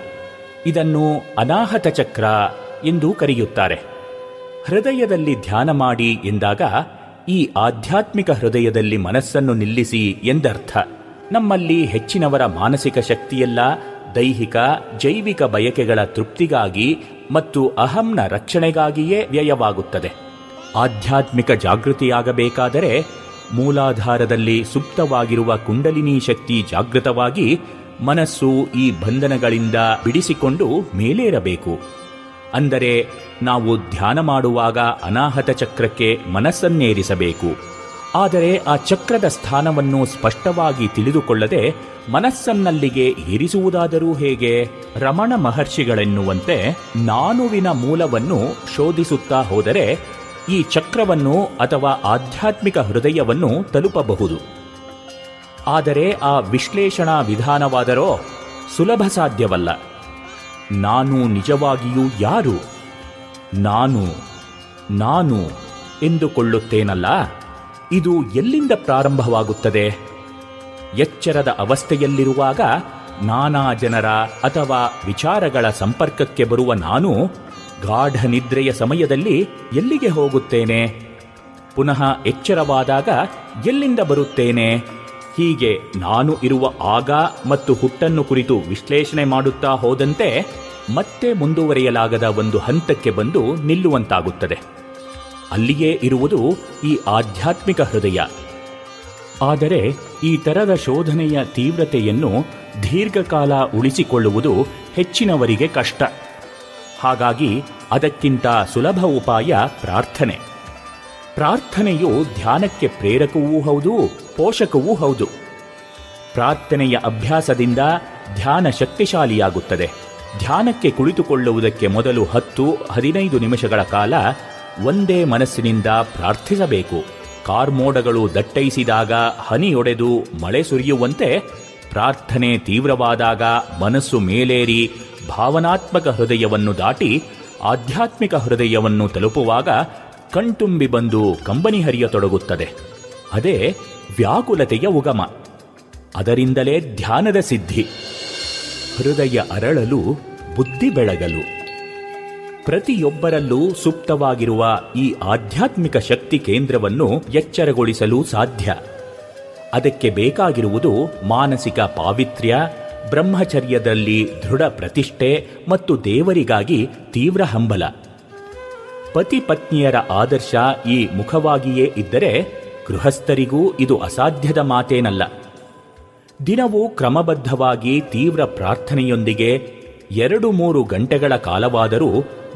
ಇದನ್ನು ಅನಾಹತ ಚಕ್ರ ಎಂದು ಕರೆಯುತ್ತಾರೆ. ಹೃದಯದಲ್ಲಿ ಧ್ಯಾನ ಮಾಡಿ ಎಂದಾಗ ಈ ಆಧ್ಯಾತ್ಮಿಕ ಹೃದಯದಲ್ಲಿ ಮನಸ್ಸನ್ನು ನಿಲ್ಲಿಸಿ ಎಂದರ್ಥ. ನಮ್ಮಲ್ಲಿ ಹೆಚ್ಚಿನವರ ಮಾನಸಿಕ ಶಕ್ತಿಯೆಲ್ಲ ದೈಹಿಕ, ಜೈವಿಕ ಬಯಕೆಗಳ ತೃಪ್ತಿಗಾಗಿ ಮತ್ತು ಅಹಂನ ರಕ್ಷಣೆಗಾಗಿಯೇ ವ್ಯಯವಾಗುತ್ತದೆ. ಆಧ್ಯಾತ್ಮಿಕ ಜಾಗೃತಿಯಾಗಬೇಕಾದರೆ ಮೂಲಾಧಾರದಲ್ಲಿ ಸುಪ್ತವಾಗಿರುವ ಕುಂಡಲಿನಿ ಶಕ್ತಿ ಜಾಗೃತವಾಗಿ ಮನಸ್ಸು ಈ ಬಂಧನಗಳಿಂದ ಬಿಡಿಸಿಕೊಂಡು ಮೇಲೇರಬೇಕು. ಅಂದರೆ ನಾವು ಧ್ಯಾನ ಮಾಡುವಾಗ ಅನಾಹತ ಚಕ್ರಕ್ಕೆ ಮನಸ್ಸನ್ನೇರಿಸಬೇಕು. ಆದರೆ ಆ ಚಕ್ರದ ಸ್ಥಾನವನ್ನು ಸ್ಪಷ್ಟವಾಗಿ ತಿಳಿದುಕೊಳ್ಳದೆ ಮನಸ್ಸನ್ನಲ್ಲಿಗೆ ಏರಿಸುವುದಾದರೂ ಹೇಗೆ? ರಮಣ ಮಹರ್ಷಿಗಳೆನ್ನುವಂತೆ ನಾನುವಿನ ಮೂಲವನ್ನು ಶೋಧಿಸುತ್ತಾ ಹೋದರೆ ಈ ಚಕ್ರವನ್ನು ಅಥವಾ ಆಧ್ಯಾತ್ಮಿಕ ಹೃದಯವನ್ನು ತಲುಪಬಹುದು. ಆದರೆ ಆ ವಿಶ್ಲೇಷಣಾ ವಿಧಾನವಾದರೋ ಸುಲಭ ಸಾಧ್ಯವಲ್ಲ. ನಾನು ನಿಜವಾಗಿಯೂ ಯಾರು? ನಾನು ನಾನು ಎಂದುಕೊಳ್ಳುತ್ತೇನಲ್ಲ? ಇದು ಎಲ್ಲಿಂದ ಪ್ರಾರಂಭವಾಗುತ್ತದೆ? ಎಚ್ಚರದ ಅವಸ್ಥೆಯಲ್ಲಿರುವಾಗ ನಾನಾ ಜನರ ಅಥವಾ ವಿಚಾರಗಳ ಸಂಪರ್ಕಕ್ಕೆ ಬರುವ ನಾನು ಗಾಢ ನಿದ್ರೆಯ ಸಮಯದಲ್ಲಿ ಎಲ್ಲಿಗೆ ಹೋಗುತ್ತೇನೆ? ಪುನಃ ಎಚ್ಚರವಾದಾಗ ಎಲ್ಲಿಂದ ಬರುತ್ತೇನೆ? ಹೀಗೆ ನಾನು ಇರುವ ಆಗ ಮತ್ತು ಹುಟ್ಟನ್ನು ಕುರಿತು ವಿಶ್ಲೇಷಣೆ ಮಾಡುತ್ತಾ ಹೋದಂತೆ ಮತ್ತೆ ಮುಂದುವರಿಯಲಾಗದ ಒಂದು ಹಂತಕ್ಕೆ ಬಂದು ನಿಲ್ಲುವಂತಾಗುತ್ತದೆ. ಅಲ್ಲಿಯೇ ಇರುವುದು ಈ ಆಧ್ಯಾತ್ಮಿಕ ಹೃದಯ. ಆದರೆ ಈ ತರದ ಶೋಧನೆಯ ತೀವ್ರತೆಯನ್ನು ದೀರ್ಘಕಾಲ ಉಳಿಸಿಕೊಳ್ಳುವುದು ಹೆಚ್ಚಿನವರಿಗೆ ಕಷ್ಟ. ಹಾಗಾಗಿ ಅದಕ್ಕಿಂತ ಸುಲಭ ಉಪಾಯ ಪ್ರಾರ್ಥನೆ. ಪ್ರಾರ್ಥನೆಯು ಧ್ಯಾನಕ್ಕೆ ಪ್ರೇರಕವೂ ಹೌದು, ಪೋಷಕವೂ ಹೌದು. ಪ್ರಾರ್ಥನೆಯ ಅಭ್ಯಾಸದಿಂದ ಧ್ಯಾನ ಶಕ್ತಿಶಾಲಿಯಾಗುತ್ತದೆ. ಧ್ಯಾನಕ್ಕೆ ಕುಳಿತುಕೊಳ್ಳುವುದಕ್ಕೆ ಮೊದಲು ಹತ್ತು, ಹದಿನೈದು ನಿಮಿಷಗಳ ಕಾಲ ಒಂದೇ ಮನಸ್ಸಿನಿಂದ ಪ್ರಾರ್ಥಿಸಬೇಕು. ಕಾರ್ಮೋಡಗಳು ದಟ್ಟೈಸಿದಾಗ ಹನಿಯೊಡೆದು ಮಳೆ ಸುರಿಯುವಂತೆ ಪ್ರಾರ್ಥನೆ ತೀವ್ರವಾದಾಗ ಮನಸ್ಸು ಮೇಲೇರಿ ಭಾವನಾತ್ಮಕ ಹೃದಯವನ್ನು ದಾಟಿ ಆಧ್ಯಾತ್ಮಿಕ ಹೃದಯವನ್ನು ತಲುಪುವಾಗ ಕಣ್ತುಂಬಿ ಬಂದು ಕಂಬನಿ ಹರಿಯತೊಡಗುತ್ತದೆ. ಅದೇ ವ್ಯಾಕುಲತೆಯ ಉಗಮ. ಅದರಿಂದಲೇ ಧ್ಯಾನದ ಸಿದ್ಧಿ. ಹೃದಯ ಅರಳಲು, ಬುದ್ಧಿ ಬೆಳಗಲು. ಪ್ರತಿಯೊಬ್ಬರಲ್ಲೂ ಸುಪ್ತವಾಗಿರುವ ಈ ಆಧ್ಯಾತ್ಮಿಕ ಶಕ್ತಿ ಕೇಂದ್ರವನ್ನು ಎಚ್ಚರಗೊಳಿಸಲು ಸಾಧ್ಯ. ಅದಕ್ಕೆ ಬೇಕಾಗಿರುವುದು ಮಾನಸಿಕ ಪಾವಿತ್ರ್ಯ ಬ್ರಹ್ಮಚರ್ಯದಲ್ಲಿ ದೃಢ ಪ್ರತಿಷ್ಠೆ ಮತ್ತು ದೇವರಿಗಾಗಿ ತೀವ್ರ ಹಂಬಲ. ಪತಿ ಪತ್ನಿಯರ ಆದರ್ಶ ಈ ಮುಖವಾಗಿಯೇ ಇದ್ದರೆ ಗೃಹಸ್ಥರಿಗೂ ಇದು ಅಸಾಧ್ಯದ ಮಾತೇನಲ್ಲ. ದಿನವೂ ಕ್ರಮಬದ್ಧವಾಗಿ ತೀವ್ರ ಪ್ರಾರ್ಥನೆಯೊಂದಿಗೆ ಎರಡು ಮೂರು ಗಂಟೆಗಳ ಕಾಲವಾದರೂ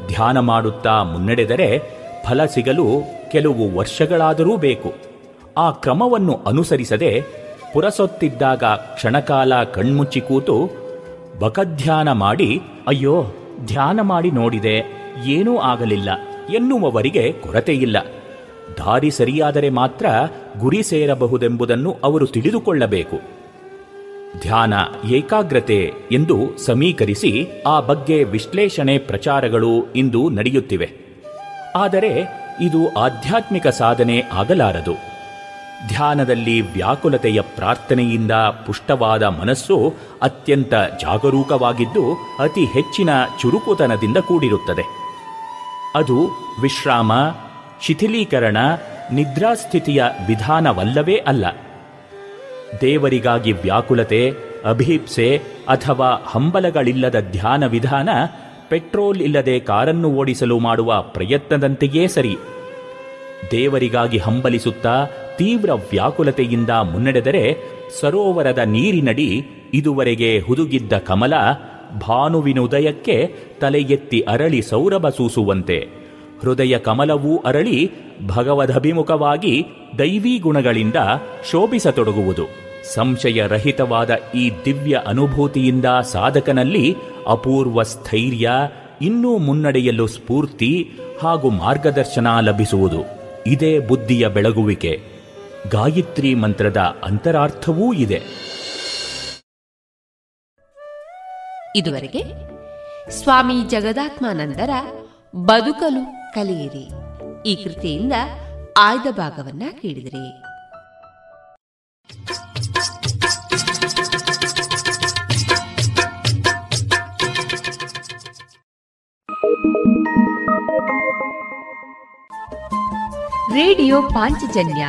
ಧ್ಯಾನ ಮಾಡುತ್ತಾ ಮುನ್ನಡೆದರೆ ಫಲ ಸಿಗಲು ಕೆಲವು ವರ್ಷಗಳಾದರೂ ಬೇಕು. ಆ ಕ್ರಮವನ್ನು ಅನುಸರಿಸದೆ ಪುರಸೊತ್ತಿದ್ದಾಗ ಕ್ಷಣಕಾಲ ಕಣ್ಮುಚ್ಚಿ ಕೂತು ಬಕಧ್ಯಾನ ಮಾಡಿ, ಅಯ್ಯೋ, ಧ್ಯಾನ ಮಾಡಿ ನೋಡಿದೆ, ಏನೂ ಆಗಲಿಲ್ಲ, ಎನ್ನುವವರಿಗೆ ಕೊರತೆಯಿಲ್ಲ. ದಾರಿ ಸರಿಯಾದರೆ ಮಾತ್ರ ಗುರಿ ಸೇರಬಹುದೆಂಬುದನ್ನು ಅವರು ತಿಳಿದುಕೊಳ್ಳಬೇಕು. ಧ್ಯಾನ ಏಕಾಗ್ರತೆ ಎಂದು ಸಮೀಕರಿಸಿ ಆ ಬಗ್ಗೆ ವಿಶ್ಲೇಷಣೆ ಪ್ರಚಾರಗಳು ಇಂದು ನಡೆಯುತ್ತಿವೆ. ಆದರೆ ಇದು ಆಧ್ಯಾತ್ಮಿಕ ಸಾಧನೆ ಆಗಲಾರದು. ಧ್ಯಾನದಲ್ಲಿ ವ್ಯಾಕುಲತೆಯ ಪ್ರಾರ್ಥನೆಯಿಂದ ಪುಷ್ಟವಾದ ಮನಸ್ಸು ಅತ್ಯಂತ ಜಾಗರೂಕವಾಗಿದ್ದು ಅತಿ ಹೆಚ್ಚಿನ ಚುರುಕುತನದಿಂದ ಕೂಡಿರುತ್ತದೆ. ಅದು ವಿಶ್ರಾಮ, ಶಿಥಿಲೀಕರಣ, ನಿದ್ರಾಸ್ಥಿತಿಯ ವಿಧಾನವಲ್ಲವೇ ಅಲ್ಲ. ದೇವರಿಗಾಗಿ ವ್ಯಾಕುಲತೆ, ಅಭಿಪ್ಸೆ ಅಥವಾ ಹಂಬಲಗಳಿಲ್ಲದ ಧ್ಯಾನ ವಿಧಾನ ಪೆಟ್ರೋಲ್ ಇಲ್ಲದೆ ಕಾರನ್ನು ಓಡಿಸಲು ಮಾಡುವ ಪ್ರಯತ್ನದಂತೆಯೇ ಸರಿ. ದೇವರಿಗಾಗಿ ಹಂಬಲಿಸುತ್ತಾ ತೀವ್ರ ವ್ಯಾಕುಲತೆಯಿಂದ ಮುನ್ನಡೆದರೆ ಸರೋವರದ ನೀರಿನಡಿ ಇದುವರೆಗೆ ಹುದುಗಿದ್ದ ಕಮಲ ಭಾನುವಿನುದಯಕ್ಕೆ ತಲೆ ಎತ್ತಿ ಅರಳಿ ಸೌರಭ ಸೂಸುವಂತೆ. ಹೃದಯ ಕಮಲವೂ ಅರಳಿ ಭಗವದಭಿಮುಖವಾಗಿ ದೈವೀ ಗುಣಗಳಿಂದ ಶೋಭಿಸತೊಡಗುವುದು. ಸಂಶಯರಹಿತವಾದ ಈ ದಿವ್ಯ ಅನುಭೂತಿಯಿಂದ ಸಾಧಕನಲ್ಲಿ ಅಪೂರ್ವ ಸ್ಥೈರ್ಯ, ಇನ್ನೂ ಮುನ್ನಡೆಯಲು ಸ್ಫೂರ್ತಿ ಹಾಗೂ ಮಾರ್ಗದರ್ಶನ ಲಭಿಸುವುದು. ಇದೇ ಬುದ್ಧಿಯ ಬೆಳಗುವಿಕೆ. ಗಾಯತ್ರಿ ಮಂತ್ರದ ಅಂತರಾರ್ಥವೂ ಇದೆ. ಇದುವರೆಗೆ ಸ್ವಾಮಿ ಜಗದಾತ್ಮಾನಂದರ ಬದುಕಲು ಕಲಿಯಿರಿ. ಈ ಕೃತಿಯಿಂದ ಆಯ್ದ ಭಾಗವನ್ನ ಕೇಳಿದಿರಿ. Radio Panchajanya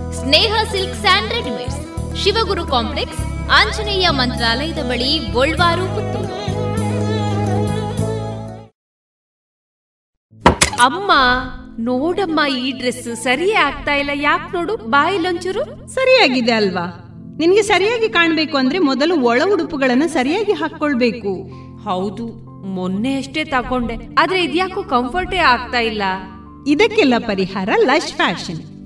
Sneha silk sand readymades Shivaguru complex Anjaneya ಮಂತ್ರಾಲಯದ ಬಳಿ ಗೋಲ್ವಾರು ಪುತ್ತೂರು. ಅಮ್ಮ ನೋಡಮ್ಮ ಈ ಡ್ರೆಸ್ ಸರಿಯೇ ಆಗ್ತಾ ಇಲ್ಲ. ಯಾಕೆ ನೋಡು ಬಾಯಿಲೊಂಚೂರು ಸರಿಯಾಗಿದೆ ಅಲ್ವಾ? ನಿನ್ಗೆ ಸರಿಯಾಗಿ ಕಾಣ್ಬೇಕು ಅಂದ್ರೆ ಮೊದಲು ಒಳ ಉಡುಪುಗಳನ್ನ ಸರಿಯಾಗಿ ಹಾಕೊಳ್ಬೇಕು ಹೌದು ಮೊನ್ನೆ ಅಷ್ಟೇ ತಕೊಂಡೆ ಆದ್ರೆ ಇದ್ಯಾಕೋ ಕಂಫರ್ಟೇ ಆಗ್ತಾ ಇಲ್ಲ. ಇದಕ್ಕೆಲ್ಲ ಪರಿಹಾರ ಲಶ್ ಫ್ಯಾಷನ್.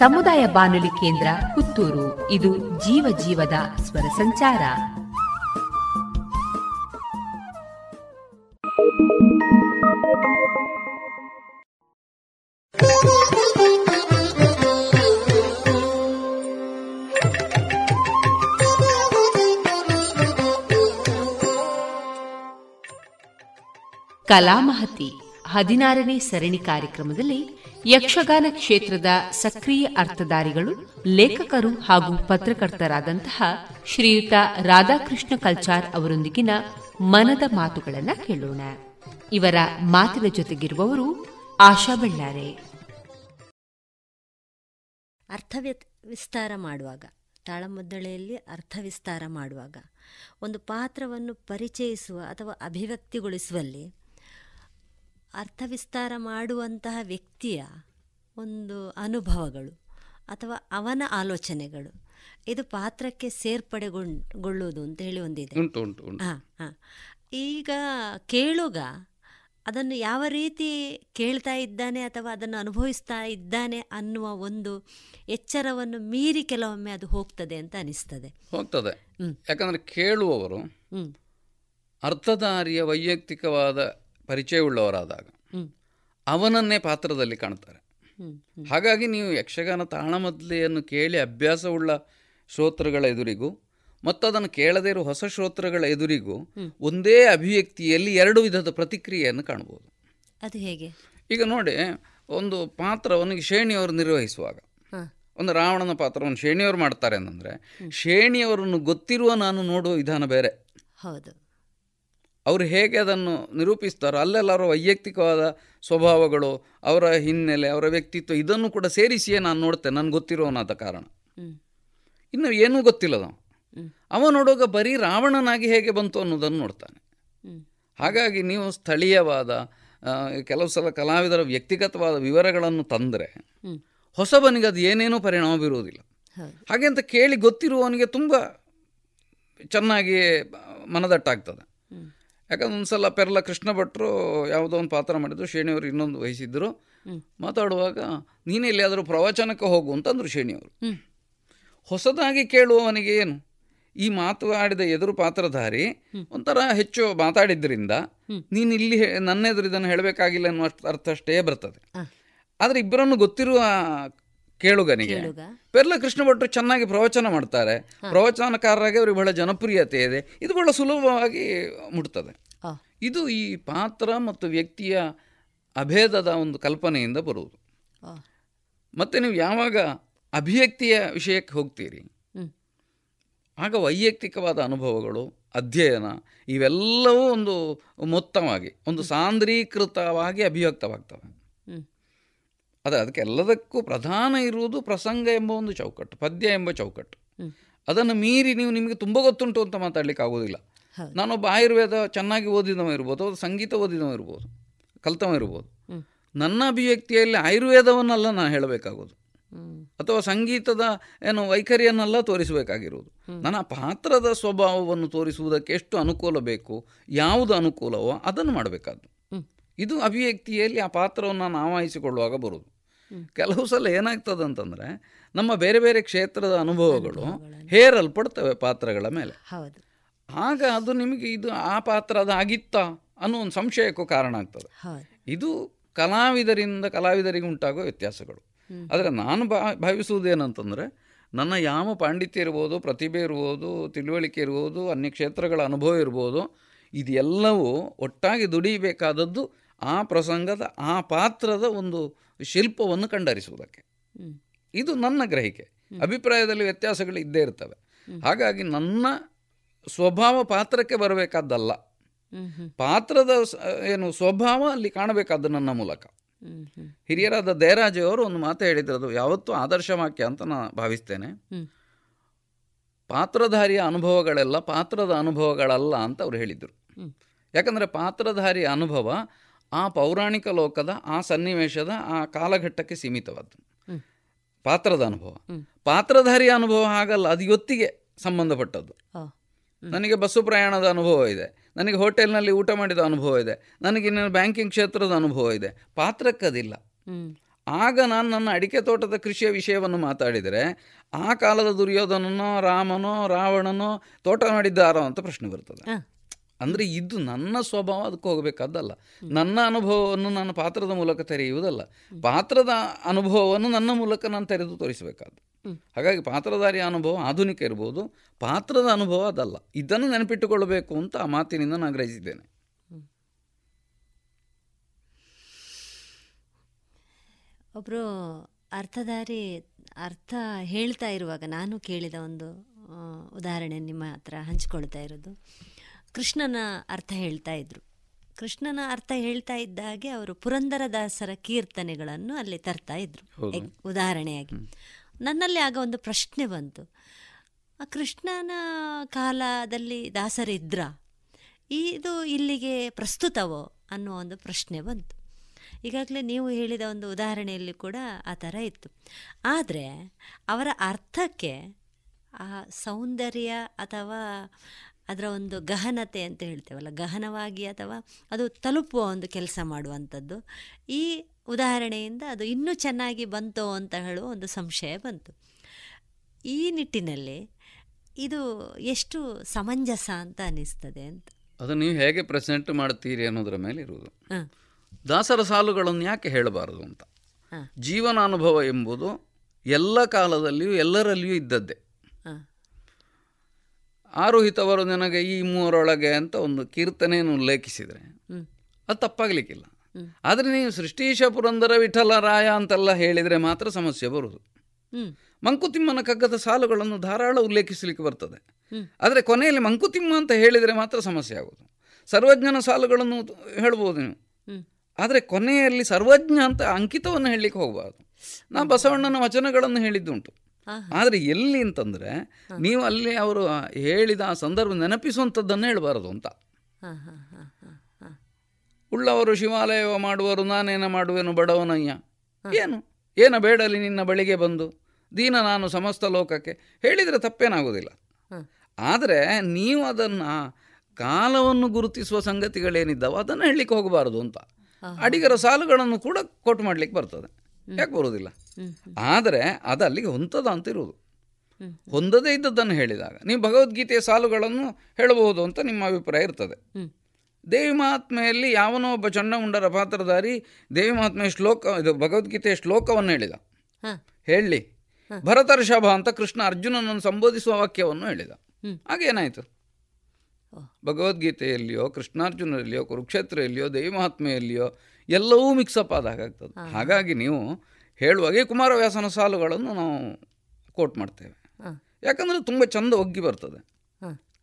ಸಮುದಾಯ ಬಾನುಲಿ ಕೇಂದ್ರ ಪುತ್ತೂರು. ಇದು ಜೀವ ಜೀವದ ಸ್ವರ ಸಂಚಾರ. ಕಲಾಮಹತಿ ಹದಿನಾರನೇ ಸರಣಿ ಕಾರ್ಯಕ್ರಮದಲ್ಲಿ ಯಕ್ಷಗಾನ ಕ್ಷೇತ್ರದ ಸಕ್ರಿಯ ಅರ್ಥಧಾರಿಗಳು, ಲೇಖಕರು ಹಾಗೂ ಪತ್ರಕರ್ತರಾದಂತಹ ಶ್ರೀಯುತ ರಾಧಾಕೃಷ್ಣ ಕಲ್ಚಾರ್ ಅವರೊಂದಿಗಿನ ಮನದ ಮಾತುಗಳನ್ನು ಕೇಳೋಣ. ಇವರ ಮಾತಿನ ಜೊತೆಗಿರುವವರು ಆಶಾ ಬಳ್ಳಾರೆ. ಅರ್ಥ ವಿಸ್ತಾರ ಮಾಡುವಾಗ, ತಾಳಮದ್ದಳೆಯಲ್ಲಿ ಅರ್ಥ ವಿಸ್ತಾರ ಮಾಡುವಾಗ, ಒಂದು ಪಾತ್ರವನ್ನು ಪರಿಚಯಿಸುವ ಅಥವಾ ಅಭಿವ್ಯಕ್ತಿಗೊಳಿಸುವಲ್ಲಿ ಅರ್ಥವಿಸ್ತಾರ ಮಾಡುವಂತಹ ವ್ಯಕ್ತಿಯ ಒಂದು ಅನುಭವಗಳು ಅಥವಾ ಅವನ ಆಲೋಚನೆಗಳು ಇದು ಪಾತ್ರಕ್ಕೆ ಸೇರ್ಪಡೆಗೊಳ್ಳುವುದು ಅಂತ ಹೇಳಿ ಒಂದಿದೆ. ಹಾಂ ಹಾಂ. ಈಗ ಕೇಳುಗ ಅದನ್ನು ಯಾವ ರೀತಿ ಕೇಳ್ತಾ ಇದ್ದಾನೆ ಅಥವಾ ಅದನ್ನು ಅನುಭವಿಸ್ತಾ ಇದ್ದಾನೆ ಅನ್ನುವ ಒಂದು ಎಚ್ಚರವನ್ನು ಮೀರಿ ಕೆಲವೊಮ್ಮೆ ಅದು ಹೋಗ್ತದೆ ಅಂತ ಅನಿಸ್ತದೆ. ಹೋಗ್ತದೆ. ಯಾಕಂದರೆ ಕೇಳುವವರು ಅರ್ಥಧಾರಿಯ ವೈಯಕ್ತಿಕವಾದ ಪರಿಚಯವುಳ್ಳವರಾದಾಗ ಅವನನ್ನೇ ಪಾತ್ರದಲ್ಲಿ ಕಾಣ್ತಾರೆ. ಹಾಗಾಗಿ ನೀವು ಯಕ್ಷಗಾನ ತಾಳಮದ್ಲೆಯನ್ನು ಕೇಳಿ ಅಭ್ಯಾಸವುಳ್ಳ ಶ್ರೋತೃಗಳ ಎದುರಿಗೂ ಮತ್ತು ಅದನ್ನು ಕೇಳದೇ ಇರುವ ಹೊಸ ಶ್ರೋತೃಗಳ ಎದುರಿಗೂ ಒಂದೇ ಅಭಿವ್ಯಕ್ತಿಯಲ್ಲಿ ಎರಡು ವಿಧದ ಪ್ರತಿಕ್ರಿಯೆಯನ್ನು ಕಾಣ್ಬೋದು ಅದು ಹೇಗೆ? ಈಗ ನೋಡಿ ಒಂದು ಪಾತ್ರವನ್ನು ಶೇಣಿಯವರು ನಿರ್ವಹಿಸುವಾಗ ಒಂದು ರಾವಣನ ಪಾತ್ರವನ್ನು ಶೇಣಿಯವರು ಮಾಡ್ತಾರೆ ಅಂತಂದರೆ ಶೇಣಿಯವರನ್ನು ಗೊತ್ತಿರುವ ನಾನು ನೋಡುವ ವಿಧಾನ ಬೇರೆ. ಹೌದು. ಅವರು ಹೇಗೆ ಅದನ್ನು ನಿರೂಪಿಸ್ತಾರೋ ಅಲ್ಲೆಲ್ಲರ ವೈಯಕ್ತಿಕವಾದ ಸ್ವಭಾವಗಳು ಅವರ ಹಿನ್ನೆಲೆ ಅವರ ವ್ಯಕ್ತಿತ್ವ ಇದನ್ನು ಕೂಡ ಸೇರಿಸಿಯೇ ನಾನು ನೋಡ್ತೇನೆ. ನನಗೆ ಗೊತ್ತಿರೋನಾದ ಕಾರಣ. ಇನ್ನು ಏನೂ ಗೊತ್ತಿಲ್ಲ ನಾವು ಅವ ನೋಡುವಾಗ ಬರೀ ರಾವಣನಾಗಿ ಹೇಗೆ ಬಂತು ಅನ್ನೋದನ್ನು ನೋಡ್ತಾನೆ. ಹಾಗಾಗಿ ನೀವು ಸ್ಥಳೀಯವಾದ ಕೆಲವು ಸಲ ಕಲಾವಿದರ ವ್ಯಕ್ತಿಗತವಾದ ವಿವರಗಳನ್ನು ತಂದರೆ ಹೊಸಬನಿಗೆ ಅದು ಏನೇನೂ ಪರಿಣಾಮ ಬೀರುವುದಿಲ್ಲ. ಹಾಗೆ ಅಂತ ಕೇಳಿ ಗೊತ್ತಿರುವವನಿಗೆ ತುಂಬ ಚೆನ್ನಾಗಿ ಮನದಟ್ಟಾಗ್ತದೆ. ಯಾಕಂದ್ರೆ ಒಂದು ಸಲ ಪೆರ್ಲ ಕೃಷ್ಣ ಭಟ್ರು ಯಾವುದೋ ಒಂದು ಪಾತ್ರ ಮಾಡಿದ್ರು ಶೇಣಿಯವರು ಇನ್ನೊಂದು ವಹಿಸಿದ್ರು. ಮಾತಾಡುವಾಗ ನೀನು ಎಲ್ಲಿಯಾದರೂ ಪ್ರವಚನಕ್ಕೆ ಹೋಗು ಅಂತಂದ್ರು ಶೇಣಿಯವರು. ಹೊಸದಾಗಿ ಕೇಳುವವನಿಗೆ ಏನು? ಈ ಮಾತು ಆಡಿದ ಎದುರು ಪಾತ್ರಧಾರಿ ಒಂಥರ ಹೆಚ್ಚು ಮಾತಾಡಿದ್ರಿಂದ ನೀನು ಇಲ್ಲಿ ನನ್ನೆದುರು ಇದನ್ನು ಹೇಳಬೇಕಾಗಿಲ್ಲ ಅನ್ನೋ ಅರ್ಥ ಅಷ್ಟೇ ಬರ್ತದೆ ಆದರೆ ಇಬ್ಬರನ್ನು ಗೊತ್ತಿರುವ ಕೇಳುಗನಿಗೆ. ಪೆರ್ಲ ಕೃಷ್ಣ ಭಟ್ರು ಚೆನ್ನಾಗಿ ಪ್ರವಚನ ಮಾಡ್ತಾರೆ. ಪ್ರವಚನಕಾರರಾಗಿ ಅವ್ರಿಗೆ ಬಹಳ ಜನಪ್ರಿಯತೆ ಇದೆ. ಇದು ಬಹಳ ಸುಲಭವಾಗಿ ಮುಟ್ತದೆ. ಇದು ಈ ಪಾತ್ರ ಮತ್ತು ವ್ಯಕ್ತಿಯ ಅಭೇದದ ಒಂದು ಕಲ್ಪನೆಯಿಂದ ಬರುವುದು. ಮತ್ತೆ ನೀವು ಯಾವಾಗ ಅಭಿವ್ಯಕ್ತಿಯ ವಿಷಯಕ್ಕೆ ಹೋಗ್ತೀರಿ? ಆಗ ವೈಯಕ್ತಿಕವಾದ ಅನುಭವಗಳು ಅಧ್ಯಯನ ಇವೆಲ್ಲವೂ ಒಂದು ಮೊತ್ತವಾಗಿ ಒಂದು ಸಾಂದ್ರೀಕೃತವಾಗಿ ಅಭಿವ್ಯಕ್ತವಾಗ್ತವೆ. ಅದೇ ಅದಕ್ಕೆಲ್ಲದಕ್ಕೂ ಪ್ರಧಾನ ಇರುವುದು ಪ್ರಸಂಗ ಎಂಬ ಒಂದು ಚೌಕಟ್ಟು ಪದ್ಯ ಎಂಬ ಚೌಕಟ್ಟು. ಅದನ್ನು ಮೀರಿ ನೀವು ನಿಮಗೆ ತುಂಬ ಗೊತ್ತುಂಟು ಅಂತ ಮಾತಾಡ್ಲಿಕ್ಕೆ ಆಗೋದಿಲ್ಲ ನಾನೊಬ್ಬ ಆಯುರ್ವೇದ ಚೆನ್ನಾಗಿ ಓದಿದವ ಇರ್ಬೋದು ಅಥವಾ ಸಂಗೀತ ಓದಿದವ ಇರ್ಬೋದು ಕಲ್ತವ ಇರ್ಬೋದು. ನನ್ನ ಅಭಿವ್ಯಕ್ತಿಯಲ್ಲಿ ಆಯುರ್ವೇದವನ್ನೆಲ್ಲ ನಾನು ಹೇಳಬೇಕಾಗೋದು ಅಥವಾ ಸಂಗೀತದ ಏನು ವೈಖರಿಯನ್ನೆಲ್ಲ ತೋರಿಸಬೇಕಾಗಿರುವುದು. ನನ್ನ ಪಾತ್ರದ ಸ್ವಭಾವವನ್ನು ತೋರಿಸುವುದಕ್ಕೆ ಎಷ್ಟು ಅನುಕೂಲ ಬೇಕು ಯಾವುದು ಅನುಕೂಲವೋ ಅದನ್ನು ಮಾಡಬೇಕಾದ್ದು. ಇದು ಅಭಿವ್ಯಕ್ತಿಯಲ್ಲಿ ಆ ಪಾತ್ರವನ್ನು ನಾನು ಆವಾಹಿಸಿಕೊಳ್ಳುವಾಗ ಬರುವುದು ಕೆಲವು ಸಲ ಏನಾಗ್ತದೆ ಅಂತಂದರೆ ನಮ್ಮ ಬೇರೆ ಬೇರೆ ಕ್ಷೇತ್ರದ ಅನುಭವಗಳು ಹೇರಲ್ಪಡ್ತವೆ ಪಾತ್ರಗಳ ಮೇಲೆ. ಹೌದು. ಆಗ ಅದು ನಿಮಗೆ ಇದು ಆ ಪಾತ್ರ ಅದು ಆಗಿತ್ತಾ ಅನ್ನೋ ಒಂದು ಸಂಶಯಕ್ಕೂ ಕಾರಣ ಆಗ್ತದೆ. ಇದು ಕಲಾವಿದರಿಂದ ಕಲಾವಿದರಿಗೆ ಉಂಟಾಗುವ ವ್ಯತ್ಯಾಸಗಳು. ಆದರೆ ನಾನು ಭಾ ಭಾವಿಸುವುದೇನಂತಂದರೆ ನನ್ನ ಯಾವ ಪಾಂಡಿತ್ಯ ಇರ್ಬೋದು ಪ್ರತಿಭೆ ಇರ್ಬೋದು ತಿಳುವಳಿಕೆ ಇರ್ಬೋದು ಅನ್ಯ ಕ್ಷೇತ್ರಗಳ ಅನುಭವ ಇರ್ಬೋದು ಇದೆಲ್ಲವೂ ಒಟ್ಟಾಗಿ ದುಡಿಬೇಕಾದದ್ದು ಆ ಪ್ರಸಂಗದ ಆ ಪಾತ್ರದ ಒಂದು ಶಿಲ್ಪವನ್ನು ಕಂಡರಿಸುವುದಕ್ಕೆ. ಇದು ನನ್ನ ಗ್ರಹಿಕೆ. ಅಭಿಪ್ರಾಯದಲ್ಲಿ ವ್ಯತ್ಯಾಸಗಳು ಇದ್ದೇ ಇರ್ತವೆ. ಹಾಗಾಗಿ ನನ್ನ ಸ್ವಭಾವ ಪಾತ್ರಕ್ಕೆ ಬರಬೇಕಾದ್ದಲ್ಲ. ಪಾತ್ರದ ಏನು ಸ್ವಭಾವ ಅಲ್ಲಿ ಕಾಣಬೇಕಾದ ನನ್ನ ಮೂಲಕ. ಹಿರಿಯರಾದ ದೇರಾಜಿಯವರು ಒಂದು ಮಾತು ಹೇಳಿದ್ರು ಅದು ಯಾವತ್ತೂ ಆದರ್ಶ ವಾಕ್ಯ ಅಂತ ನಾನು ಭಾವಿಸ್ತೇನೆ. ಪಾತ್ರಧಾರಿಯ ಅನುಭವಗಳೆಲ್ಲ ಪಾತ್ರದ ಅನುಭವಗಳಲ್ಲ ಅಂತ ಅವ್ರು ಹೇಳಿದರು. ಯಾಕಂದರೆ ಪಾತ್ರಧಾರಿಯ ಅನುಭವ ಆ ಪೌರಾಣಿಕ ಲೋಕದ ಆ ಸನ್ನಿವೇಶದ ಆ ಕಾಲಘಟ್ಟಕ್ಕೆ ಸೀಮಿತವಾದ್ದು. ಪಾತ್ರದ ಅನುಭವ. ಪಾತ್ರಧಾರಿ ಪಾತ್ರಧಾರಿಯ ಅನುಭವ ಹಾಗಲ್ಲ ಅದು ಇವತ್ತಿಗೆ ಸಂಬಂಧಪಟ್ಟದ್ದು. ನನಗೆ ಬಸ್ಸು ಪ್ರಯಾಣದ ಅನುಭವ ಇದೆ. ನನಗೆ ಹೋಟೆಲ್ನಲ್ಲಿ ಊಟ ಮಾಡಿದ ಅನುಭವ ಇದೆ. ನನಗೆ ಬ್ಯಾಂಕಿಂಗ್ ಕ್ಷೇತ್ರದ ಅನುಭವ ಇದೆ. ಪಾತ್ರಕ್ಕದಿಲ್ಲ ಆಗ ನಾನು ನನ್ನ ಅಡಿಕೆ ತೋಟದ ಕೃಷಿಯ ವಿಷಯವನ್ನು ಮಾತಾಡಿದರೆ ಆ ಕಾಲದ ದುರ್ಯೋಧನನೋ ರಾಮನೋ ರಾವಣನೋ ತೋಟ ಮಾಡಿದ್ದಾರೋ ಅಂತ ಪ್ರಶ್ನೆ ಬರ್ತದೆ. ಅಂದರೆ ಇದು ನನ್ನ ಸ್ವಭಾವ ಅದಕ್ಕೆ ಹೋಗಬೇಕಾದ್ದಲ್ಲ ನನ್ನ ಅನುಭವವನ್ನು ನಾನು ಪಾತ್ರದ ಮೂಲಕ ತೆರೆಯುವುದಲ್ಲ. ಪಾತ್ರದ ಅನುಭವವನ್ನು ನನ್ನ ಮೂಲಕ ನಾನು ತೆರೆದು ತೋರಿಸಬೇಕಾದ್ದು. ಹಾಗಾಗಿ ಪಾತ್ರಧಾರಿಯ ಅನುಭವ ಆಧುನಿಕ ಇರ್ಬೋದು ಪಾತ್ರದ ಅನುಭವ ಅದಲ್ಲ. ಇದನ್ನು ನೆನಪಿಟ್ಟುಕೊಳ್ಳಬೇಕು ಅಂತ ಆ ಮಾತಿನಿಂದ ನಾನು ಗ್ರಹಿಸಿದ್ದೇನೆ. ಒಬ್ಬರು ಅರ್ಥಧಾರಿ ಅರ್ಥ ಹೇಳ್ತಾ ಇರುವಾಗ ನಾನು ಕೇಳಿದ ಒಂದು ಉದಾಹರಣೆ ನಿಮ್ಮ ಹತ್ರ ಹಂಚಿಕೊಳ್ತಾ ಇರೋದು. ಕೃಷ್ಣನ ಅರ್ಥ ಹೇಳ್ತಾ ಇದ್ರು. ಕೃಷ್ಣನ ಅರ್ಥ ಹೇಳ್ತಾ ಇದ್ದಾಗೆ ಅವರು ಪುರಂದರದಾಸರ ಕೀರ್ತನೆಗಳನ್ನು ಅಲ್ಲಿ ತರ್ತಾ ಇದ್ರು. ಉದಾಹರಣೆಯಾಗಿ. ನನ್ನಲ್ಲಿ ಆಗ ಒಂದು ಪ್ರಶ್ನೆ ಬಂತು. ಆ ಕೃಷ್ಣನ ಕಾಲದಲ್ಲಿ ದಾಸರಿದ್ರ? ಇದು ಇಲ್ಲಿಗೆ ಪ್ರಸ್ತುತವೋ ಅನ್ನೋ ಒಂದು ಪ್ರಶ್ನೆ ಬಂತು. ಈಗಾಗಲೇ ನೀವು ಹೇಳಿದ ಒಂದು ಉದಾಹರಣೆಯಲ್ಲಿ ಕೂಡ ಆ ಥರ ಇತ್ತು. ಆದರೆ ಅವರ ಅರ್ಥಕ್ಕೆ ಆ ಸೌಂದರ್ಯ ಅಥವಾ ಅದರ ಒಂದು ಗಹನತೆ ಅಂತ ಹೇಳ್ತೇವಲ್ಲ ಗಹನವಾಗಿ ಅಥವಾ ಅದು ತಲುಪುವ ಒಂದು ಕೆಲಸ ಮಾಡುವಂಥದ್ದು. ಈ ಉದಾಹರಣೆಯಿಂದ ಅದು ಇನ್ನೂ ಚೆನ್ನಾಗಿ ಬಂತೋ ಅಂತ ಹೇಳುವ ಒಂದು ಸಂಶಯ ಬಂತು. ಈ ನಿಟ್ಟಿನಲ್ಲಿ ಇದು ಎಷ್ಟು ಸಮಂಜಸ ಅಂತ ಅನಿಸ್ತದೆ ಅಂತ. ಅದು ನೀವು ಹೇಗೆ ಪ್ರೆಸೆಂಟ್ ಮಾಡ್ತೀರಿ ಅನ್ನೋದರ ಮೇಲೆ ಇರುವುದು. ಹಾಂ. ದಾಸರ ಸಾಲುಗಳನ್ನು ಯಾಕೆ ಹೇಳಬಾರದು ಅಂತ? ಹಾಂ. ಜೀವನಾನುಭವ ಎಂಬುದು ಎಲ್ಲ ಕಾಲದಲ್ಲಿಯೂ ಎಲ್ಲರಲ್ಲಿಯೂ ಇದ್ದದ್ದೇ. ಆರೋಹಿತವರು ನನಗೆ ಈ ಮೂರೊಳಗೆ ಅಂತ ಒಂದು ಕೀರ್ತನೆಯನ್ನು ಉಲ್ಲೇಖಿಸಿದರೆ ಅದು ತಪ್ಪಾಗಲಿಕ್ಕಿಲ್ಲ. ಆದರೆ ನೀವು ಸೃಷ್ಟೀಶ ಪುರಂದರ ವಿಠಲ ರಾಯ ಅಂತೆಲ್ಲ ಹೇಳಿದರೆ ಮಾತ್ರ ಸಮಸ್ಯೆ ಬರುವುದು ಮಂಕುತಿಮ್ಮನ ಕಗ್ಗದ ಸಾಲುಗಳನ್ನು ಧಾರಾಳ ಉಲ್ಲೇಖಿಸಲಿಕ್ಕೆ ಬರ್ತದೆ. ಆದರೆ ಕೊನೆಯಲ್ಲಿ ಮಂಕುತಿಮ್ಮ ಅಂತ ಹೇಳಿದರೆ ಮಾತ್ರ ಸಮಸ್ಯೆ ಆಗೋದು ಸರ್ವಜ್ಞನ ಸಾಲುಗಳನ್ನು ಹೇಳ್ಬೋದು ನೀವು. ಆದರೆ ಕೊನೆಯಲ್ಲಿ ಸರ್ವಜ್ಞ ಅಂತ ಅಂಕಿತವನ್ನು ಹೇಳಲಿಕ್ಕೆ ಹೋಗಬಾರ್ದು ನಾ ಬಸವಣ್ಣನ ವಚನಗಳನ್ನು ಹೇಳಿದ್ದುಂಟು. ಆದರೆ ಎಲ್ಲಿ ಅಂತಂದರೆ ನೀವು ಅಲ್ಲಿ ಅವರು ಹೇಳಿದ ಆ ಸಂದರ್ಭ ನೆನಪಿಸುವಂಥದ್ದನ್ನು ಹೇಳಬಾರದು ಅಂತ. ಉಳ್ಳವರು ಶಿವಾಲಯ ಮಾಡುವರು ನಾನೇನ ಮಾಡುವೆನು ಬಡವನಯ್ಯ. ಏನು? ಏನ ಬೇಡಲಿ ನಿನ್ನ ಬಳಿಗೆ ಬಂದು? ದೀನ ನಾನು ಸಮಸ್ತ ಲೋಕಕ್ಕೆ. ಹೇಳಿದರೆ ತಪ್ಪೇನಾಗೋದಿಲ್ಲ. ಆದರೆ ನೀವು ಅದನ್ನು ಕಾಲವನ್ನು ಗುರುತಿಸುವ ಸಂಗತಿಗಳೇನಿದ್ದಾವೆ ಅದನ್ನು ಹೇಳಲಿಕ್ಕೆ ಹೋಗಬಾರದು ಅಂತ. ಅಡಿಗರ ಸಾಲುಗಳನ್ನು ಕೂಡ ಕೋಟ್ ಮಾಡಲಿಕ್ಕೆ ಬರ್ತದೆ. ಯಾಕೆ ಬರೋದಿಲ್ಲ? ಆದರೆ ಅದು ಅಲ್ಲಿಗೆ ಹೊಂದದ ಅಂತ ಇರುವುದು ಹೊಂದದೇ ಇದ್ದದ್ದನ್ನು ಹೇಳಿದಾಗ ನೀವು ಭಗವದ್ಗೀತೆಯ ಸಾಲುಗಳನ್ನು ಹೇಳಬಹುದು ಅಂತ ನಿಮ್ಮ ಅಭಿಪ್ರಾಯ ಇರ್ತದೆ. ದೇವಿ ಮಹಾತ್ಮೆಯಲ್ಲಿ ಯಾವನೋ ಒಬ್ಬ ಚಂಡಮುಂಡರ ಪಾತ್ರಧಾರಿ ದೇವಿ ಮಹಾತ್ಮೆಯ ಶ್ಲೋಕ ಇದು ಭಗವದ್ಗೀತೆಯ ಶ್ಲೋಕವನ್ನು ಹೇಳಿದ. ಹೇಳಿ. ಭರತರ್ಷಭ ಅಂತ ಕೃಷ್ಣ ಅರ್ಜುನನನ್ನು ಸಂಬೋಧಿಸುವ ವಾಕ್ಯವನ್ನು ಹೇಳಿದ. ಹಾಗೇನಾಯಿತು. ಭಗವದ್ಗೀತೆಯಲ್ಲಿಯೋ ಕೃಷ್ಣಾರ್ಜುನರಲ್ಲಿಯೋ ಕುರುಕ್ಷೇತ್ರದಲ್ಲಿಯೋ ದೇವಿ ಮಹಾತ್ಮೆಯಲ್ಲಿಯೋ ಎಲ್ಲವೂ ಮಿಕ್ಸಪ್ ಆದ ಹಾಗಾಗ್ತದೆ ಹಾಗಾಗಿ ನೀವು ಹೇಳುವಾಗೆ ಕುಮಾರವ್ಯಾಸನ ಸಾಲುಗಳನ್ನು ನಾವು ಕೋಟ್ ಮಾಡ್ತೇವೆ. ಯಾಕಂದರೆ ತುಂಬ ಚಂದ ಒಗ್ಗಿ ಬರ್ತದೆ.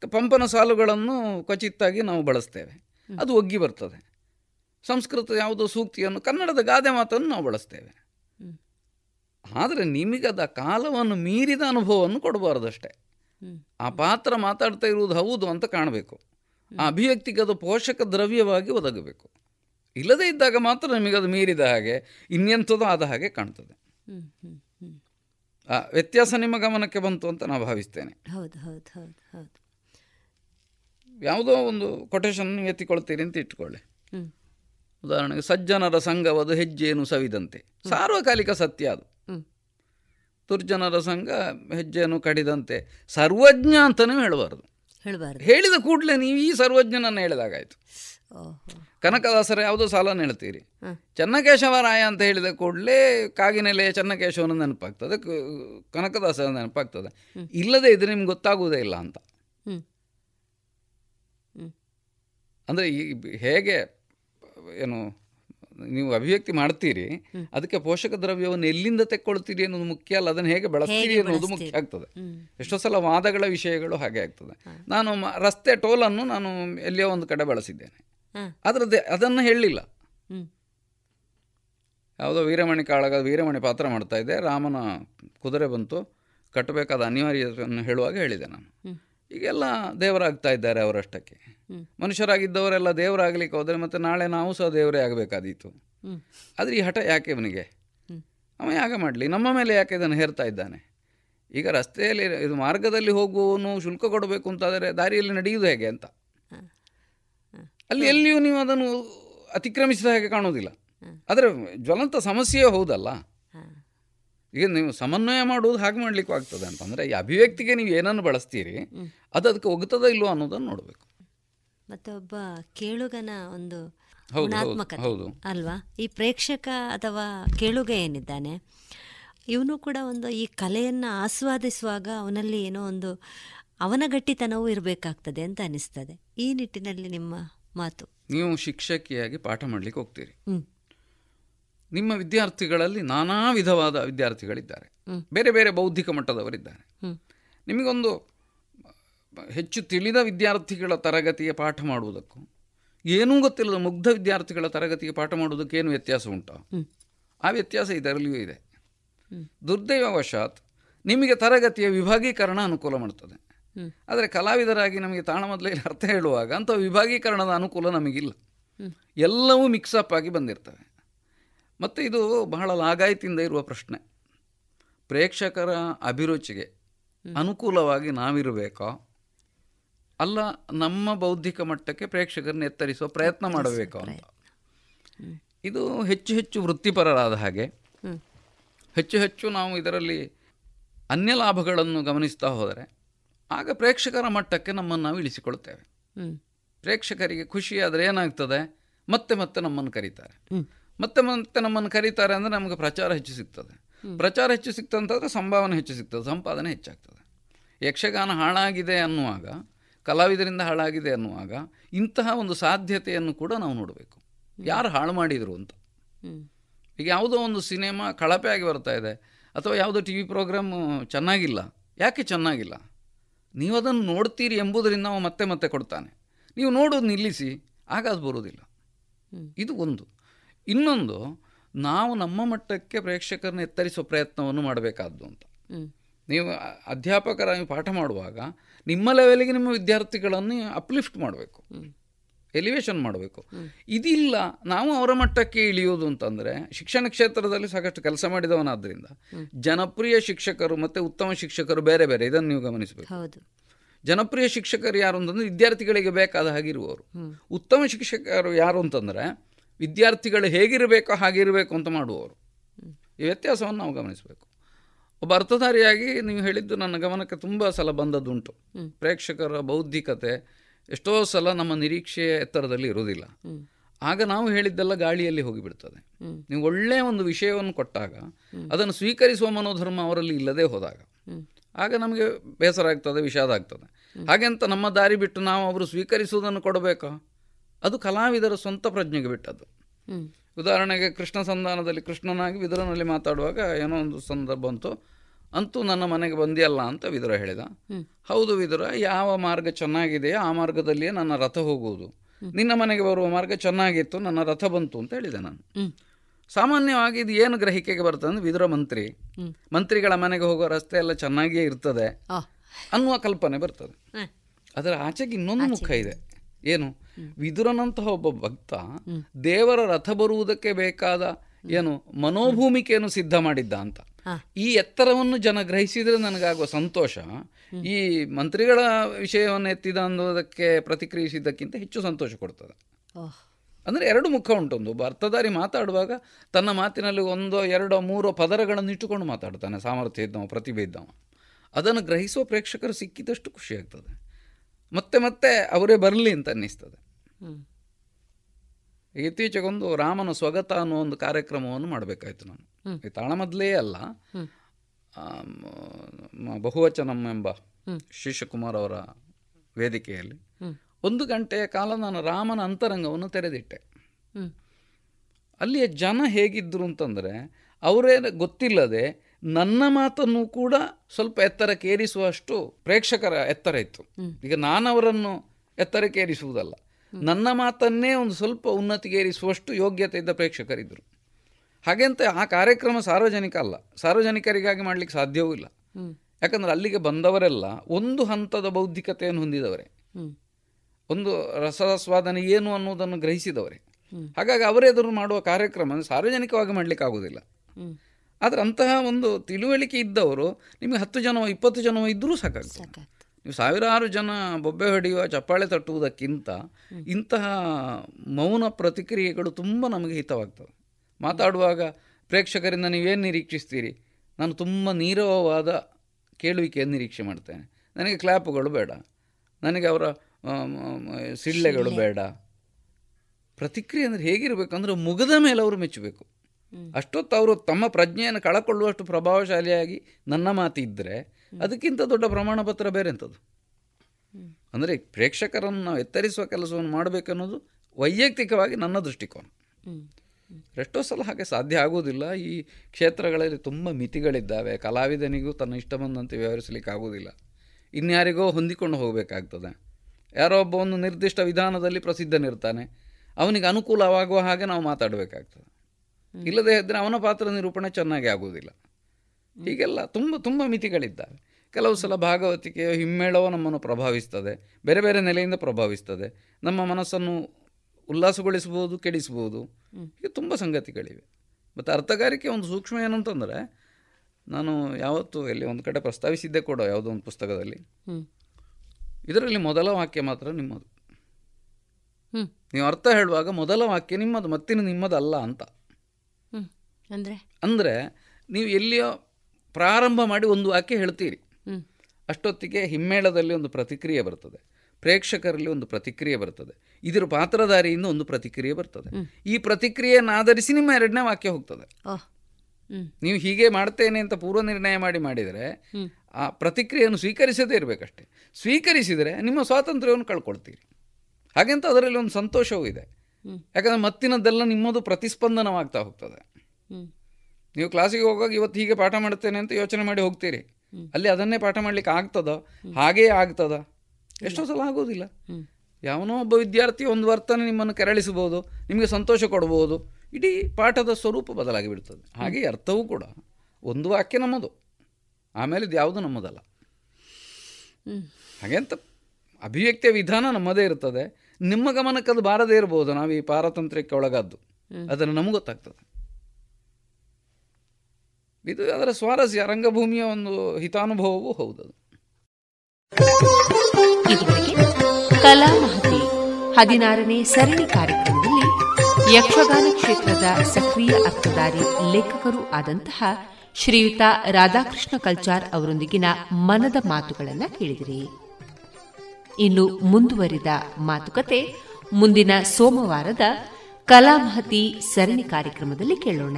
ಪಂಪನ ಸಾಲುಗಳನ್ನು ಖಚಿತಾಗಿ ನಾವು ಬಳಸ್ತೇವೆ. ಅದು ಒಗ್ಗಿ ಬರ್ತದೆ. ಸಂಸ್ಕೃತ ಯಾವುದೋ ಸೂಕ್ತಿಯನ್ನು ಕನ್ನಡದ ಗಾದೆ ಮಾತನ್ನು ನಾವು ಬಳಸ್ತೇವೆ. ಆದರೆ ನಿಮಗದ ಕಾಲವನ್ನು ಮೀರಿದ ಅನುಭವವನ್ನು ಕೊಡಬಾರ್ದಷ್ಟೇ. ಆ ಪಾತ್ರ ಮಾತಾಡ್ತಾ ಇರುವುದು ಹೌದು ಅಂತ ಕಾಣಬೇಕು. ಆ ಅಭಿವ್ಯಕ್ತಿಗೆ ಅದು ಪೋಷಕ ದ್ರವ್ಯವಾಗಿ ಒದಗಬೇಕು. ಇಲ್ಲದೇ ಇದ್ದಾಗ ಮಾತ್ರ ನಿಮಗೆ ಅದು ಮೀರಿದ ಹಾಗೆ ಇನ್ನೆಂಥದೋ ಆದ ಹಾಗೆ ಕಾಣ್ತದೆ. ಆ ವ್ಯತ್ಯಾಸ ನಿಮ್ಮ ಗಮನಕ್ಕೆ ಬಂತು ಅಂತ ನಾನು ಭಾವಿಸ್ತೇನೆ. ಹೌದು ಹೌದು ಹೌದು ಹೌದು. ಯಾವುದೋ ಒಂದು ಕೊಟೇಶನ್ ಎತ್ತಿಕೊಳ್ತೀರಿ ಅಂತ ಇಟ್ಕೊಳ್ಳಿ ಉದಾಹರಣೆಗೆ ಸಜ್ಜನರ ಸಂಘವದು ಹೆಜ್ಜೆಯನ್ನು ಸವಿದಂತೆ. ಸಾರ್ವಕಾಲಿಕ ಸತ್ಯ ಅದು. ದುರ್ಜನರ ಸಂಘ ಹೆಜ್ಜೆಯನ್ನು ಕಡಿದಂತೆ ಸರ್ವಜ್ಞ ಅಂತಲೂ ಹೇಳಬಾರದು. ಹೇಳಬಾರ್ದು. ಹೇಳಿದ ಕೂಡಲೇ ನೀವು ಈ ಸರ್ವಜ್ಞನನ್ನು ಹೇಳಿದಾಗಾಯಿತು. ಕನಕದಾಸರ ಯಾವುದೋ ಸಾಲನ್ನು ಹೇಳ್ತೀರಿ. ಚನ್ನಕೇಶವರಾಯ ಅಂತ ಹೇಳಿದ ಕೂಡಲೇ ಕಾಗಿನೆಲೆ ಚನ್ನಕೇಶವನ ನೆನಪಾಗ್ತದೆ ಕನಕದಾಸರ ನೆನಪಾಗ್ತದೆ. ಇಲ್ಲದೆ ಇದು ನಿಮ್ಗೆ ಗೊತ್ತಾಗುವುದೇ ಇಲ್ಲ ಅಂತ. ಅಂದರೆ ಈ ಹೇಗೆ ಏನು ನೀವು ಅಭಿವ್ಯಕ್ತಿ ಮಾಡ್ತೀರಿ ಅದಕ್ಕೆ ಪೋಷಕ ದ್ರವ್ಯವನ್ನು ಎಲ್ಲಿಂದ ತೆಕ್ಕೊಳ್ತೀರಿ ಅನ್ನೋದು ಮುಖ್ಯ ಅಲ್ಲ ಅದನ್ನು ಹೇಗೆ ಬಳಸ್ತೀರಿ ಅನ್ನೋದು ಮುಖ್ಯ ಆಗ್ತದೆ. ಎಷ್ಟೋ ಸಲ ವಾದಗಳ ವಿಷಯಗಳು ಹಾಗೆ ಆಗ್ತದೆ. ನಾನು ರಸ್ತೆ ಟೋಲನ್ನು ನಾನು ಎಲ್ಲಿಯೋ ಒಂದು ಕಡೆ ಬಳಸಿದ್ದೇನೆ. ಅದರದ್ದೇ ಅದನ್ನು ಹೇಳಲಿಲ್ಲ. ಯಾವುದೋ ವೀರಮಣಿ ಕಾಳಗ ವೀರಮಣಿ ಪಾತ್ರ ಮಾಡ್ತಾ ಇದ್ದೆ ರಾಮನ ಕುದುರೆ ಬಂತು ಕಟ್ಟಬೇಕಾದ ಅನಿವಾರ್ಯತೆಯನ್ನು ಹೇಳುವಾಗ ಹೇಳಿದೆ ನಾನು. ಈಗೆಲ್ಲ ದೇವರಾಗ್ತಾ ಇದ್ದಾರೆ ಅವರಷ್ಟಕ್ಕೆ. ಮನುಷ್ಯರಾಗಿದ್ದವರೆಲ್ಲ ದೇವರಾಗಲಿಕ್ಕೆ ಹೋದರೆ ಮತ್ತು ನಾಳೆ ನಾವು ಸಹ ದೇವರೇ ಆಗಬೇಕಾದೀತು. ಆದರೆ ಈ ಹಠ ಯಾಕೆ ಇವನಿಗೆ. ಅವ ಯಾಕೆ ಮಾಡಲಿ ನಮ್ಮ ಮೇಲೆ ಯಾಕೆ ಇದನ್ನು ಹೇರ್ತಾ ಇದ್ದಾನೆ ಈಗ ರಸ್ತೆಯಲ್ಲಿ ಇದು ಮಾರ್ಗದಲ್ಲಿ ಹೋಗುವವನು ಶುಲ್ಕ ಕೊಡಬೇಕು ಅಂತಾದರೆ ದಾರಿಯಲ್ಲಿ ನಡೆಯುವುದು ಹೇಗೆ ಅಂತ ಅಲ್ಲಿ ಎಲ್ಲಿಯೂ ನೀವು ಅದನ್ನು ಅತಿಕ್ರಮಿಸಿದ ಹಾಗೆ ಕಾಣೋದಿಲ್ಲ. ಆದರೆ ಜ್ವಲಂತ ಸಮಸ್ಯೆಯೇ ಹೌದಲ್ಲ? ಈಗ ನೀವು ಸಮನ್ವಯ ಮಾಡುವುದು ಹಾಗೆ ಮಾಡಲಿಕ್ಕೂ ಆಗ್ತದೆ ಅಂತಂದರೆ ಈ ಅಭಿವ್ಯಕ್ತಿಗೆ ನೀವು ಏನನ್ನು ಬಳಸ್ತೀರಿ ಅದು ಅದಕ್ಕೆ ಒಗ್ತದ ಇಲ್ಲೋ ಅನ್ನೋದನ್ನು ನೋಡಬೇಕು. ಮತ್ತೆ ಒಬ್ಬ ಕೇಳುಗನ ಒಂದು ಹೌದು. ಅಲ್ವಾ? ಈ ಪ್ರೇಕ್ಷಕ ಅಥವಾ ಕೇಳುಗ ಏನಿದ್ದಾನೆ ಇವನು ಕೂಡ ಒಂದು ಈ ಕಲೆಯನ್ನು ಆಸ್ವಾದಿಸುವಾಗ ಅವನಲ್ಲಿ ಏನೋ ಒಂದು ಅವನ ಗಟ್ಟಿತನವೂ ಇರಬೇಕಾಗ್ತದೆ ಅಂತ ಅನಿಸ್ತದೆ. ಈ ನಿಟ್ಟಿನಲ್ಲಿ ನಿಮ್ಮ ಮಾತು. ನೀವು ಶಿಕ್ಷಕಿಯಾಗಿ ಪಾಠ ಮಾಡಲಿಕ್ಕೆ ಹೋಗ್ತೀರಿ. ನಿಮ್ಮ ವಿದ್ಯಾರ್ಥಿಗಳಲ್ಲಿ ನಾನಾ ವಿಧವಾದ ವಿದ್ಯಾರ್ಥಿಗಳಿದ್ದಾರೆ. ಬೇರೆ ಬೇರೆ ಬೌದ್ಧಿಕ ಮಟ್ಟದವರಿದ್ದಾರೆ. ನಿಮಗೊಂದು ಹೆಚ್ಚು ತಿಳಿದ ವಿದ್ಯಾರ್ಥಿಗಳ ತರಗತಿಯ ಪಾಠ ಮಾಡುವುದಕ್ಕೂ ಏನೂ ಗೊತ್ತಿಲ್ಲದ ಮುಗ್ಧ ವಿದ್ಯಾರ್ಥಿಗಳ ತರಗತಿಗೆ ಪಾಠ ಮಾಡುವುದಕ್ಕೆ ಏನು ವ್ಯತ್ಯಾಸ ಉಂಟು? ಆ ವ್ಯತ್ಯಾಸ ಇದರಲ್ಲಿಯೂ ಇದೆ. ದುರ್ದೈವಶಾತ್ ದುರ್ದೈವವಶಾತ್ ನಿಮಗೆ ತರಗತಿಯ ವಿಭಾಗೀಕರಣ ಅನುಕೂಲ ಮಾಡ್ತದೆ. ಹ್ಮ್. ಆದರೆ ಕಲಾವಿದರಾಗಿ ನಮಗೆ ತಾಣ ಮೊದಲೇ ಅರ್ಥ ಹೇಳುವಾಗ ಅಂಥ ವಿಭಾಗೀಕರಣದ ಅನುಕೂಲ ನಮಗಿಲ್ಲ. ಎಲ್ಲವೂ ಎಲ್ಲವೂ ಮಿಕ್ಸಪ್ ಆಗಿ ಬಂದಿರ್ತವೆ. ಮತ್ತು ಇದು ಬಹಳ ಲಾಗಾಯಿತಿಯಿಂದ ಇರುವ ಪ್ರಶ್ನೆ. ಪ್ರೇಕ್ಷಕರ ಅಭಿರುಚಿಗೆ ಅನುಕೂಲವಾಗಿ ನಾವಿರಬೇಕೋ? ಅಲ್ಲ ನಮ್ಮ ಬೌದ್ಧಿಕ ಮಟ್ಟಕ್ಕೆ ಪ್ರೇಕ್ಷಕರನ್ನ ಎತ್ತರಿಸುವ ಪ್ರಯತ್ನ ಮಾಡಬೇಕೋ ಅಂತ. ಇದು ಹೆಚ್ಚು ಹೆಚ್ಚು ವೃತ್ತಿಪರರಾದ ಹಾಗೆ ಹೆಚ್ಚು ಹೆಚ್ಚು ನಾವು ಇದರಲ್ಲಿ ಅನ್ಯ ಲಾಭಗಳನ್ನು ಗಮನಿಸ್ತಾ ಹೋದರೆ ಆಗ ಪ್ರೇಕ್ಷಕರ ಮಟ್ಟಕ್ಕೆ ನಮ್ಮನ್ನು ನಾವು ಇಳಿಸಿಕೊಳ್ತೇವೆ. ಪ್ರೇಕ್ಷಕರಿಗೆ ಖುಷಿಯಾದರೆ ಏನಾಗ್ತದೆ? ಮತ್ತೆ ಮತ್ತೆ ನಮ್ಮನ್ನು ಕರೀತಾರೆ. ಮತ್ತೆ ಮತ್ತೆ ನಮ್ಮನ್ನು ಕರೀತಾರೆ ಅಂದರೆ ನಮಗೆ ಪ್ರಚಾರ ಹೆಚ್ಚು ಸಿಗ್ತದೆ. ಪ್ರಚಾರ ಹೆಚ್ಚು ಸಿಕ್ತಂತಂದರೆ ಸಂಭಾವನೆ ಹೆಚ್ಚು ಸಿಗ್ತದೆ ಸಂಪಾದನೆ ಹೆಚ್ಚಾಗ್ತದೆ. ಯಕ್ಷಗಾನ ಹಾಳಾಗಿದೆ ಅನ್ನುವಾಗ ಕಲಾವಿದರಿಂದ ಹಾಳಾಗಿದೆ ಅನ್ನುವಾಗ ಇಂತಹ ಒಂದು ಸಾಧ್ಯತೆಯನ್ನು ಕೂಡ ನಾವು ನೋಡಬೇಕು. ಯಾರು ಹಾಳು ಮಾಡಿದರು ಅಂತ. ಈಗ ಯಾವುದೋ ಒಂದು ಸಿನಿಮಾ ಕಳಪೆ ಆಗಿ ಬರ್ತಾ ಇದೆ ಅಥವಾ ಯಾವುದೋ ಟಿ ವಿ ಪ್ರೋಗ್ರಾಮ್ ಚೆನ್ನಾಗಿಲ್ಲ. ಯಾಕೆ ಚೆನ್ನಾಗಿಲ್ಲ? ನೀವು ಅದನ್ನು ನೋಡ್ತೀರಿ ಎಂಬುದರಿಂದ ಅವ ಮತ್ತೆ ಮತ್ತೆ ಕೊಡ್ತಾನೆ. ನೀವು ನೋಡೋದು ನಿಲ್ಲಿಸಿ ಆಗ ಅದು ಬರೋದಿಲ್ಲ ಇದು ಒಂದು. ಇನ್ನೊಂದು ನಾವು ನಮ್ಮ ಮಟ್ಟಕ್ಕೆ ಪ್ರೇಕ್ಷಕರನ್ನ ಎತ್ತರಿಸುವ ಪ್ರಯತ್ನವನ್ನು ಮಾಡಬೇಕಾದ್ದು ಅಂತ. ನೀವು ಅಧ್ಯಾಪಕರಾಗಿ ಪಾಠ ಮಾಡುವಾಗ ನಿಮ್ಮ ಲೆವೆಲಿಗೆ ನಿಮ್ಮ ವಿದ್ಯಾರ್ಥಿಗಳನ್ನು ಅಪ್ಲಿಫ್ಟ್ ಮಾಡಬೇಕು. ಎಲಿವೇಶನ್ ಮಾಡಬೇಕು. ಇದಿಲ್ಲ ನಾವು ಅವರ ಮಟ್ಟಕ್ಕೆ ಇಳಿಯೋದು ಅಂತಂದರೆ ಶಿಕ್ಷಣ ಕ್ಷೇತ್ರದಲ್ಲಿ ಸಾಕಷ್ಟು ಕೆಲಸ ಮಾಡಿದವನಾದ್ದರಿಂದ ಜನಪ್ರಿಯ ಶಿಕ್ಷಕರು ಮತ್ತು ಉತ್ತಮ ಶಿಕ್ಷಕರು ಬೇರೆ ಬೇರೆ ಇದನ್ನು ನೀವು ಗಮನಿಸಬೇಕು. ಜನಪ್ರಿಯ ಶಿಕ್ಷಕರು ಯಾರು ಅಂತಂದರೆ ವಿದ್ಯಾರ್ಥಿಗಳಿಗೆ ಬೇಕಾದ ಹಾಗಿರುವವರು. ಉತ್ತಮ ಶಿಕ್ಷಕರು ಯಾರು ಅಂತಂದರೆ ವಿದ್ಯಾರ್ಥಿಗಳು ಹೇಗಿರಬೇಕೋ ಹಾಗಿರಬೇಕು ಅಂತ ಮಾಡುವವರು. ಈ ವ್ಯತ್ಯಾಸವನ್ನು ನಾವು ಗಮನಿಸಬೇಕು. ಒಬ್ಬ ಅರ್ಥಧಾರಿಯಾಗಿ ನೀವು ಹೇಳಿದ್ದು ನನ್ನ ಗಮನಕ್ಕೆ ತುಂಬ ಸಲ ಬಂದದ್ದುಂಟು. ಪ್ರೇಕ್ಷಕರ ಬೌದ್ಧಿಕತೆ ಎಷ್ಟೋ ಸಲ ನಮ್ಮ ನಿರೀಕ್ಷೆಯ ಎತ್ತರದಲ್ಲಿ ಇರುವುದಿಲ್ಲ. ಆಗ ನಾವು ಹೇಳಿದ್ದೆಲ್ಲ ಗಾಳಿಯಲ್ಲಿ ಹೋಗಿಬಿಡ್ತದೆ. ನೀವು ಒಳ್ಳೆಯ ಒಂದು ವಿಷಯವನ್ನು ಕೊಟ್ಟಾಗ ಅದನ್ನು ಸ್ವೀಕರಿಸುವ ಮನೋಧರ್ಮ ಅವರಲ್ಲಿ ಇಲ್ಲದೆ ಹೋದಾಗ ಆಗ ನಮಗೆ ಬೇಸರ ಆಗ್ತದೆ ವಿಷಾದ ಆಗ್ತದೆ. ಹಾಗೆಂತ ನಮ್ಮ ದಾರಿ ಬಿಟ್ಟು ನಾವು ಅವರು ಸ್ವೀಕರಿಸುವುದನ್ನು ಕೊಡಬೇಕಾ? ಅದು ಕಲಾವಿದರ ಸ್ವಂತ ಪ್ರಜ್ಞೆಗೆ ಬಿಟ್ಟದ್ದು. ಉದಾಹರಣೆಗೆ ಕೃಷ್ಣ ಸಂಧಾನದಲ್ಲಿ ಕೃಷ್ಣನಾಗಿ ವಿದುರನಲ್ಲಿ ಮಾತಾಡುವಾಗ ಏನೋ ಒಂದು ಸಂದರ್ಭ ಬಂತು. ಅಂತೂ ನನ್ನ ಮನೆಗೆ ಬಂದಿಯಲ್ಲ ಅಂತ ವಿದುರ ಹೇಳಿದ. ಹೌದು ವಿದುರ ಯಾವ ಮಾರ್ಗ ಚೆನ್ನಾಗಿದೆಯೋ ಆ ಮಾರ್ಗದಲ್ಲಿಯೇ ನನ್ನ ರಥ ಹೋಗುವುದು. ನಿನ್ನ ಮನೆಗೆ ಬರುವ ಮಾರ್ಗ ಚೆನ್ನಾಗಿತ್ತು ನನ್ನ ರಥ ಬಂತು ಅಂತ ಹೇಳಿದೆ ನಾನು. ಸಾಮಾನ್ಯವಾಗಿ ಇದು ಏನು ಗ್ರಹಿಕೆಗೆ ಬರ್ತದೆ ಅಂದ್ರೆ ವಿದುರ ಮಂತ್ರಿ. ಮಂತ್ರಿಗಳ ಮನೆಗೆ ಹೋಗೋ ರಸ್ತೆ ಎಲ್ಲ ಚೆನ್ನಾಗಿಯೇ ಇರ್ತದೆ. ಅನ್ನುವ ಕಲ್ಪನೆ ಬರ್ತದೆ. ಅದರ ಆಚೆಗೆ ಇನ್ನೊಂದು ಮುಖ ಇದೆ. ಏನು? ವಿದುರನಂತಹ ಒಬ್ಬ ಭಕ್ತ ದೇವರ ರಥ ಬರುವುದಕ್ಕೆ ಬೇಕಾದ ಏನು ಮನೋಭೂಮಿಕೆಯನ್ನು ಸಿದ್ಧ ಮಾಡಿದ್ದ ಅಂತ. ಈ ಎತ್ತರವನ್ನು ಜನ ಗ್ರಹಿಸಿದರೆ ನನಗಾಗುವ ಸಂತೋಷ. ಈ ಮಂತ್ರಿಗಳ ವಿಷಯವನ್ನು ಎತ್ತಿದ ಅನ್ನೋದಕ್ಕೆ ಪ್ರತಿಕ್ರಿಯಿಸಿದ್ದಕ್ಕಿಂತ ಹೆಚ್ಚು ಸಂತೋಷ ಕೊಡ್ತದೆ. ಅಂದರೆ ಎರಡು ಮುಖ ಉಂಟೊಂದು ಅರ್ಥಧಾರಿ ಮಾತಾಡುವಾಗ ತನ್ನ ಮಾತಿನಲ್ಲಿ ಒಂದೋ ಎರಡೋ ಮೂರೋ ಪದರಗಳನ್ನು ಇಟ್ಟುಕೊಂಡು ಮಾತಾಡ್ತಾನೆ ಸಾಮರ್ಥ್ಯ ಇದ್ದವ ಪ್ರತಿಭೆ ಇದ್ದವ ಅದನ್ನು ಗ್ರಹಿಸುವ ಪ್ರೇಕ್ಷಕರು ಸಿಕ್ಕಿದಷ್ಟು ಖುಷಿಯಾಗ್ತದೆ ಮತ್ತೆ ಮತ್ತೆ ಅವರೇ ಬರಲಿ ಅಂತ ಅನ್ನಿಸ್ತದೆ. ಇತ್ತೀಚೆಗೊಂದು ರಾಮನ ಸ್ವಗತ ಅನ್ನೋ ಒಂದು ಕಾರ್ಯಕ್ರಮವನ್ನು ಮಾಡಬೇಕಾಯಿತು ನಾನು. ತಾಳಮದ್ಲೇ ಅಲ್ಲ. ಬಹುವಚನಂ ಎಂಬ ಶಿಶಕುಮಾರ್ ಅವರ ವೇದಿಕೆಯಲ್ಲಿ ಒಂದು ಗಂಟೆಯ ಕಾಲ ನಾನು ರಾಮನ ಅಂತರಂಗವನ್ನು ತೆರೆದಿಟ್ಟೆ. ಅಲ್ಲಿಯ ಜನ ಹೇಗಿದ್ದರು ಅಂತಂದರೆ ಅವರೇ ಗೊತ್ತಿಲ್ಲದೆ ನನ್ನ ಮಾತನ್ನು ಕೂಡ ಸ್ವಲ್ಪ ಎತ್ತರಕ್ಕೆ ಏರಿಸುವಷ್ಟು ಪ್ರೇಕ್ಷಕರ ಎತ್ತರ ಇತ್ತು. ಈಗ ನಾನು ಅವರನ್ನು ಎತ್ತರ ಏರಿಸುವುದಲ್ಲ ನನ್ನ ಮಾತನ್ನೇ ಒಂದು ಸ್ವಲ್ಪ ಉನ್ನತಿಗೆ ಏರಿಸುವಷ್ಟು ಯೋಗ್ಯತೆ ಇದ್ದ ಪ್ರೇಕ್ಷಕರಿದ್ದರು ಹಾಗೆಂತ ಆ ಕಾರ್ಯಕ್ರಮ ಸಾರ್ವಜನಿಕ ಅಲ್ಲ. ಸಾರ್ವಜನಿಕರಿಗಾಗಿ ಮಾಡಲಿಕ್ಕೆ ಸಾಧ್ಯವೂ ಇಲ್ಲ. ಯಾಕಂದ್ರೆ ಅಲ್ಲಿಗೆ ಬಂದವರೆಲ್ಲ ಒಂದು ಹಂತದ ಬೌದ್ಧಿಕತೆಯನ್ನು ಹೊಂದಿದವರೇ. ಒಂದು ರಸಸ್ವಾದನೆ ಏನು ಅನ್ನೋದನ್ನು ಗ್ರಹಿಸಿದವರೇ. ಹಾಗಾಗಿ ಅವರೇ ಎದುರು ಮಾಡುವ ಕಾರ್ಯಕ್ರಮ ಸಾರ್ವಜನಿಕವಾಗಿ ಮಾಡಲಿಕ್ಕೆ ಆಗೋದಿಲ್ಲ ಆದ್ರೆ ಆದರೆ ಅಂತಹ ಒಂದು ತಿಳುವಳಿಕೆ ಇದ್ದವರು ನಿಮಗೆ ಹತ್ತು ಜನ ಇಪ್ಪತ್ತು ಜನ ಇದ್ದರೂ ಸಾಕಾಗ್ತದೆ. ನೀವು ಸಾವಿರಾರು ಜನ ಬೊಬ್ಬೆ ಹೊಡೆಯುವ ಚಪ್ಪಾಳೆ ತಟ್ಟುವುದಕ್ಕಿಂತ ಇಂತಹ ಮೌನ ಪ್ರತಿಕ್ರಿಯೆಗಳು ತುಂಬ ನಮಗೆ ಹಿತವಾಗ್ತವೆ. ಮಾತಾಡುವಾಗ ಪ್ರೇಕ್ಷಕರಿಂದ ನೀವೇನು ನಿರೀಕ್ಷಿಸ್ತೀರಿ? ನಾನು ತುಂಬ ನೀರವವಾದ ಕೇಳುವಿಕೆಯನ್ನು ನಿರೀಕ್ಷೆ ಮಾಡ್ತೇನೆ. ನನಗೆ ಕ್ಲ್ಯಾಪುಗಳು ಬೇಡ. ನನಗೆ ಅವರ ಸಿಳ್ಳೆಗಳು ಬೇಡ. ಪ್ರತಿಕ್ರಿಯೆ ಅಂದರೆ ಹೇಗಿರಬೇಕು ಅಂದರೆ ಮುಗದ ಮೇಲೆ ಅವರು ಮೆಚ್ಚಬೇಕು. ಅಷ್ಟೊತ್ತು ಅವರು ತಮ್ಮ ಪ್ರಜ್ಞೆಯನ್ನು ಕಳಕೊಳ್ಳುವಷ್ಟು ಪ್ರಭಾವಶಾಲಿಯಾಗಿ ನನ್ನ ಮಾತಿದ್ದರೆ ಅದಕ್ಕಿಂತ ದೊಡ್ಡ ಪ್ರಮಾಣ ಪತ್ರ ಬೇರೆ ಎಂಥದ್ದು ಅಂದರೆ ಪ್ರೇಕ್ಷಕರನ್ನು ನಾವು ಎತ್ತರಿಸುವ ಕೆಲಸವನ್ನು ಮಾಡಬೇಕನ್ನೋದು ವೈಯಕ್ತಿಕವಾಗಿ ನನ್ನ ದೃಷ್ಟಿಕೋನ. ಎಷ್ಟೋ ಸಲ ಹಾಗೆ ಸಾಧ್ಯ ಆಗುವುದಿಲ್ಲ ಈ ಕ್ಷೇತ್ರಗಳಲ್ಲಿ ತುಂಬ ಮಿತಿಗಳಿದ್ದಾವೆ. ಕಲಾವಿದನಿಗೂ ತನ್ನ ಇಷ್ಟ ಬಂದಂತೆ ವ್ಯವಹರಿಸಲಿಕ್ಕೆ ಆಗುವುದಿಲ್ಲ ಇನ್ಯಾರಿಗೋ ಹೊಂದಿಕೊಂಡು ಹೋಗಬೇಕಾಗ್ತದೆ. ಯಾರೋ ಒಬ್ಬ ಒಂದು ನಿರ್ದಿಷ್ಟ ವಿಧಾನದಲ್ಲಿ ಪ್ರಸಿದ್ಧನಿರ್ತಾನೆ. ಅವನಿಗೆ ಅನುಕೂಲವಾಗುವ ಹಾಗೆ ನಾವು ಮಾತಾಡಬೇಕಾಗ್ತದೆ. ಇಲ್ಲದೇ ಇದ್ದರೆ ಅವನ ಪಾತ್ರ ನಿರೂಪಣೆ ಚೆನ್ನಾಗಿ ಆಗುವುದಿಲ್ಲ ಹೀಗೆಲ್ಲ ತುಂಬ ತುಂಬ ಮಿತಿಗಳಿದ್ದಾವೆ. ಕೆಲವು ಸಲ ಭಾಗವತಿಕೆಯೋ ಹಿಮ್ಮೇಳವೋ ನಮ್ಮನ್ನು ಪ್ರಭಾವಿಸ್ತದೆ. ಬೇರೆ ಬೇರೆ ನೆಲೆಯಿಂದ ಪ್ರಭಾವಿಸ್ತದೆ. ನಮ್ಮ ಮನಸ್ಸನ್ನು ಉಲ್ಲಾಸಗೊಳಿಸ್ಬೋದು ಕೆಡಿಸ್ಬೋದು ಹೀಗೆ ತುಂಬ ಸಂಗತಿಗಳಿವೆ. ಮತ್ತು ಅರ್ಥಗಾರಿಕೆ ಒಂದು ಸೂಕ್ಷ್ಮ ಏನಂತಂದರೆ ನಾನು ಯಾವತ್ತೂ ಎಲ್ಲಿ ಒಂದು ಕಡೆ ಪ್ರಸ್ತಾವಿಸಿದ್ದೆ ಕೂಡ ಯಾವುದೋ ಒಂದು ಪುಸ್ತಕದಲ್ಲಿ. ಇದರಲ್ಲಿ ಮೊದಲ ವಾಕ್ಯ ಮಾತ್ರ ನಿಮ್ಮದು. ನೀವು ಅರ್ಥ ಹೇಳುವಾಗ ಮೊದಲ ವಾಕ್ಯ ನಿಮ್ಮದು ಮತ್ತಿನ ನಿಮ್ಮದಲ್ಲ ಅಂತ. ಅಂದರೆ? ಅಂದ್ರೆ ನೀವು ಎಲ್ಲಿಯೋ ಪ್ರಾರಂಭ ಮಾಡಿ ಒಂದು ವಾಕ್ಯ ಹೇಳ್ತೀರಿ. ಅಷ್ಟೊತ್ತಿಗೆ ಹಿಮ್ಮೇಳದಲ್ಲಿ ಒಂದು ಪ್ರತಿಕ್ರಿಯೆ ಬರ್ತದೆ. ಪ್ರೇಕ್ಷಕರಲ್ಲಿ ಒಂದು ಪ್ರತಿಕ್ರಿಯೆ ಬರ್ತದೆ. ಇದರ ಪಾತ್ರಧಾರಿಯಿಂದ ಒಂದು ಪ್ರತಿಕ್ರಿಯೆ ಬರ್ತದೆ. ಈ ಪ್ರತಿಕ್ರಿಯೆಯನ್ನು ಆಧರಿಸಿ ನಿಮ್ಮ ಎರಡನೇ ವಾಕ್ಯ ಹೋಗ್ತದೆ. ನೀವು ಹೀಗೆ ಮಾಡ್ತೇನೆ ಅಂತ ಪೂರ್ವ ನಿರ್ಣಯ ಮಾಡಿ ಮಾಡಿದರೆ. ಆ ಪ್ರತಿಕ್ರಿಯೆಯನ್ನು ಸ್ವೀಕರಿಸದೇ ಇರಬೇಕಷ್ಟೆ. ಸ್ವೀಕರಿಸಿದರೆ ನಿಮ್ಮ ಸ್ವಾತಂತ್ರ್ಯವನ್ನು ಕಳ್ಕೊಳ್ತೀರಿ. ಹಾಗೆಂತ ಅದರಲ್ಲಿ ಒಂದು ಸಂತೋಷವೂ ಇದೆ. ಯಾಕಂದ್ರೆ ಮತ್ತಿನದ್ದೆಲ್ಲ ನಿಮ್ಮದು ಪ್ರತಿಸ್ಪಂದನವಾಗ್ತಾ ಹೋಗ್ತದೆ. ನೀವು ಕ್ಲಾಸಿಗೆ ಹೋಗುವಾಗ ಇವತ್ತು ಹೀಗೆ ಪಾಠ ಮಾಡ್ತೇನೆ ಅಂತ ಯೋಚನೆ ಮಾಡಿ ಹೋಗ್ತೀರಿ. ಅಲ್ಲಿ ಅದನ್ನೇ ಪಾಠ ಮಾಡ್ಲಿಕ್ಕೆ ಆಗ್ತದ? ಹಾಗೇ ಆಗ್ತದ? ಎಷ್ಟೋ ಸಲ ಆಗೋದಿಲ್ಲ. ಯಾವನೋ ಒಬ್ಬ ವಿದ್ಯಾರ್ಥಿ ಒಂದು ವರ್ತನೆ ನಿಮ್ಮನ್ನು ಕೆರಳಿಸಬಹುದು ನಿಮಗೆ ಸಂತೋಷ ಕೊಡಬಹುದು ಇಡೀ ಪಾಠದ ಸ್ವರೂಪ ಬದಲಾಗಿ ಬಿಡ್ತದೆ. ಹಾಗೆ ಅರ್ಥವೂ ಕೂಡ. ಒಂದು ವಾಕ್ಯ ನಮ್ಮದು. ಆಮೇಲೆ ಇದು ಯಾವುದು ನಮ್ಮದಲ್ಲ. ಹಾಗೆ ಅಂತ ಅಭಿವ್ಯಕ್ತಿಯ ವಿಧಾನ ನಮ್ಮದೇ ಇರ್ತದೆ. ನಿಮ್ಮ ಗಮನಕ್ಕೆ ಅದು ಬಾರದೇ ಇರ್ಬೋದು. ನಾವು ಈ ಪಾರತಂತ್ರ್ಯಕ್ಕೆ ಒಳಗಾದ್ದು. ಅದನ್ನು ನಮಗೆ ಗೊತ್ತಾಗ್ತದೆ. ಇದು ಅದರ ಸ್ವಾರಸ್ಯ ರಂಗಭೂಮಿಯ ಒಂದು ಹಿತಾನುಭವವೂ ಹೌದದು. ಕಲಾ ಮಹತಿ ಹದಿನಾರನೇ ಸರಣಿ ಕಾರ್ಯಕ್ರಮದಲ್ಲಿ ಯಕ್ಷಗಾನ ಕ್ಷೇತ್ರದ ಸಕ್ರಿಯ ಅರ್ಥಧಾರಿ ಲೇಖಕರು ಆದಂತಹ ಶ್ರೀಯುತ ರಾಧಾಕೃಷ್ಣ ಕಲ್ಚಾರ್ ಅವರೊಂದಿಗಿನ ಮನದ ಮಾತುಗಳನ್ನು ಕೇಳಿದಿರಿ. ಇನ್ನು ಮುಂದುವರಿದ ಮಾತುಕತೆ ಮುಂದಿನ ಸೋಮವಾರದ ಕಲಾಮಹತಿ ಸರಣಿ ಕಾರ್ಯಕ್ರಮದಲ್ಲಿ ಕೇಳೋಣ.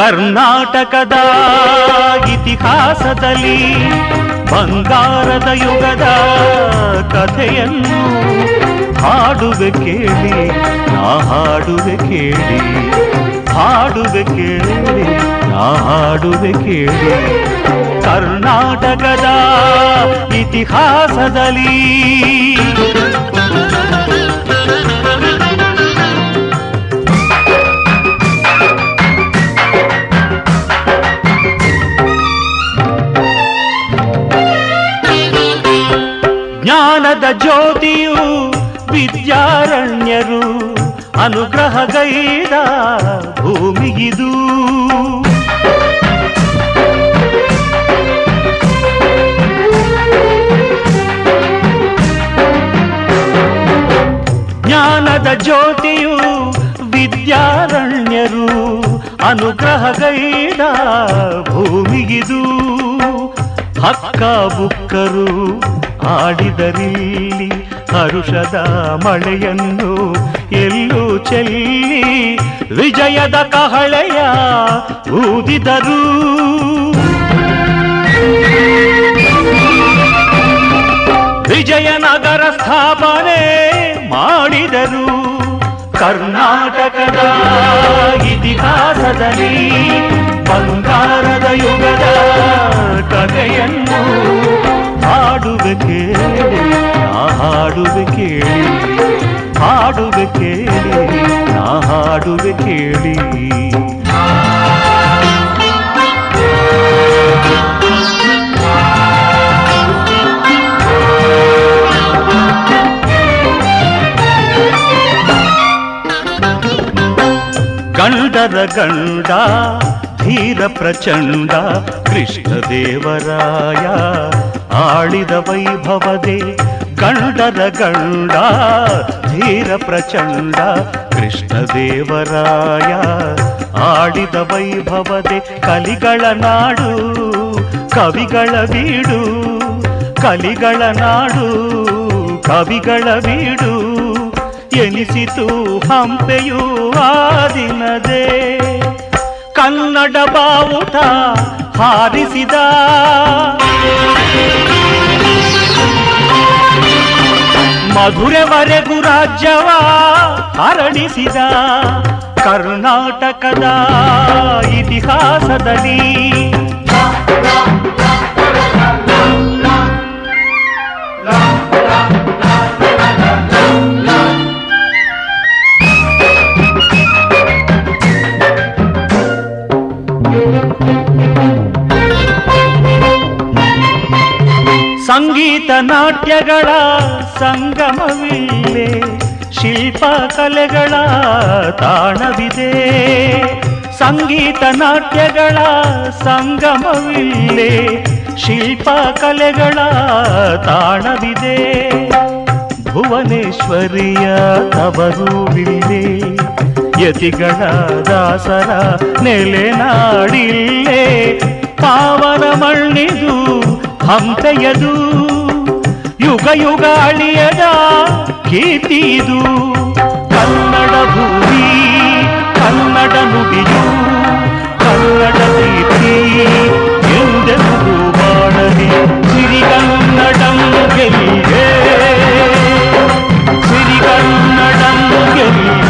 ಕರ್ನಾಟಕದ ಇತಿಹಾಸದಲ್ಲಿ ಬಂಗಾರದ ಯುಗದ ಕಥೆಯನ್ನು ಹಾಡುವೆ ಕೇಳಿ, ನಾ ಹಾಡುವೆ ಕೇಳಿ ಹಾಡುವೆ ಕೇಳಿ, ನಾ ಹಾಡುವೆ ಕೇಳಿ. ಕರ್ನಾಟಕದ ಇತಿಹಾಸದಲ್ಲಿ ಜ್ಞಾನದ ಜ್ಯೋತಿಯು ವಿದ್ಯಾರಣ್ಯರು ಅನುಗ್ರಹಗೈದ ಭೂಮಿಗಿದು. ಜ್ಞಾನದ ಜ್ಯೋತಿಯು ವಿದ್ಯಾರಣ್ಯರು ಅನುಗ್ರಹಗೈದ ಭೂಮಿಗಿದು. ಹಕ್ಕ ಬುಕ್ಕರು ಆಡಿದರಿಲ್ಲಿ ಹರುಷದ ಮಳೆಯನ್ನು ಎಲ್ಲೂ ಚೆಲ್ಲಿ ವಿಜಯದ ಕಹಳೆಯ ಊದಿದರು. ವಿಜಯನಗರ ಸ್ಥಾಪನೆ ಮಾಡಿದರು. ಕರ್ನಾಟಕದ ಇತಿಹಾಸದಲ್ಲಿ ಬಂಗಾರದ ಯುಗದ ಕಥೆಯನ್ನು ಹಾಡುವೆ ಕೇಳಿ, ನಾ ಹಾಡುವೆ ಕೇಳಿ ಹಾಡುವೆ ಕೇಳಿ, ನಾ ಹಾಡುವೆ ಕೇಳಿ. ಗಂಡರ ಗಂಡ, ಧೀರ ಪ್ರಚಂಡ ಕೃಷ್ಣದೇವರಾಯ ಆಳಿದ ವೈಭವದೆ ಗಂಡರ ಗಂಡ, ಧೀರ ಪ್ರಚಂಡ ಕೃಷ್ಣದೇವರಾಯ ಆಡಿದ ವೈಭವದೆ ಕಲಿಗಳ ನಾಡು, ಕವಿಗಳ ಬೀಡು, ಕಲಿಗಳ ನಾಡು, ಕವಿಗಳ ಬೀಡು. ಎನಿಸಿತು ಹಂಪೆಯು ಆ ದಿನದೇ. ಕನ್ನಡ ಬಾವುಟ ಹಾರಿಸಿದ ಮಧುರೆವರೆಗೂ ರಾಜ್ಯವ ಹರಡಿಸಿದ ಕರ್ನಾಟಕದ ಇತಿಹಾಸದಲ್ಲಿ ಸಂಗೀತ ನಾಟ್ಯಗಳ ಸಂಗಮವಿಲ್ಲೇ ಶಿಲ್ಪ ಕಲೆಗಳ ತಾಣವಿದೆ. ಸಂಗೀತ ನಾಟ್ಯಗಳ ಸಂಗಮವಿಲ್ಲೇ ಶಿಲ್ಪ ಕಲೆಗಳ ತಾಣವಿದೆ. ಭುವನೇಶ್ವರಿಯ ತವರುವಿಲ್ಲೇ ಯತಿಗಳ ದಾಸರ ನೆಲೆನಾಡಿಲ್ಲೇ ಪಾವನ ಮಣ್ಣಿದು ಹಂಪೆಯದು ಯುಗ ಯುಗ ಅಳಿಯದ ಕೀರ್ತಿಯಿದು. ಕನ್ನಡ ಭೂಮಿ, ಕನ್ನಡ ನುಡಿಯು, ಕನ್ನಡ ಕೀರ್ತಿ ಎಂದೆಂದು ಮಾಡಲಿ ಸಿರಿಗನ್ನಡಂ ಸಿರಿ ಸಿರಿಗನ್ನಡಂ ಗೆಲ್ಲಿಗೆ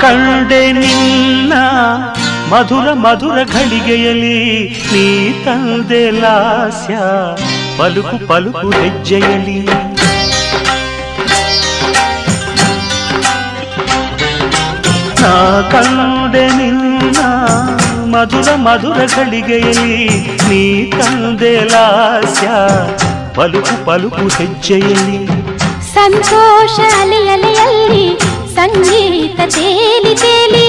ಕಂಡೆ ನಿನ್ನ ಮಧುರ ಮಧುರ ಘಳಿಗೆಯಲಿ ನೀ ತಂದೆ ಲಾಸ್ಯ. ಪಲುಕು ಪಲುಕು ಹೆಜ್ಜೆಯಲಿ ನಾ ನಾ ಕಂಡೆ ನಿನ್ನ ಮಧುರ ಮಧುರ ಗಳಿಗೆಯಲ್ಲಿ ನೀ ತಂದೆ ಲಾಸ್ಯ. ಪಲುಕು ಪಲುಕು ಹೆಜ್ಜೆಯಲ್ಲಿ. ಸಂತೋಷ ಅಲೆ ಅಲೆಯಲ್ಲಿ ಸಂಗೀತ ತೇಲಿ ತೇಲಿ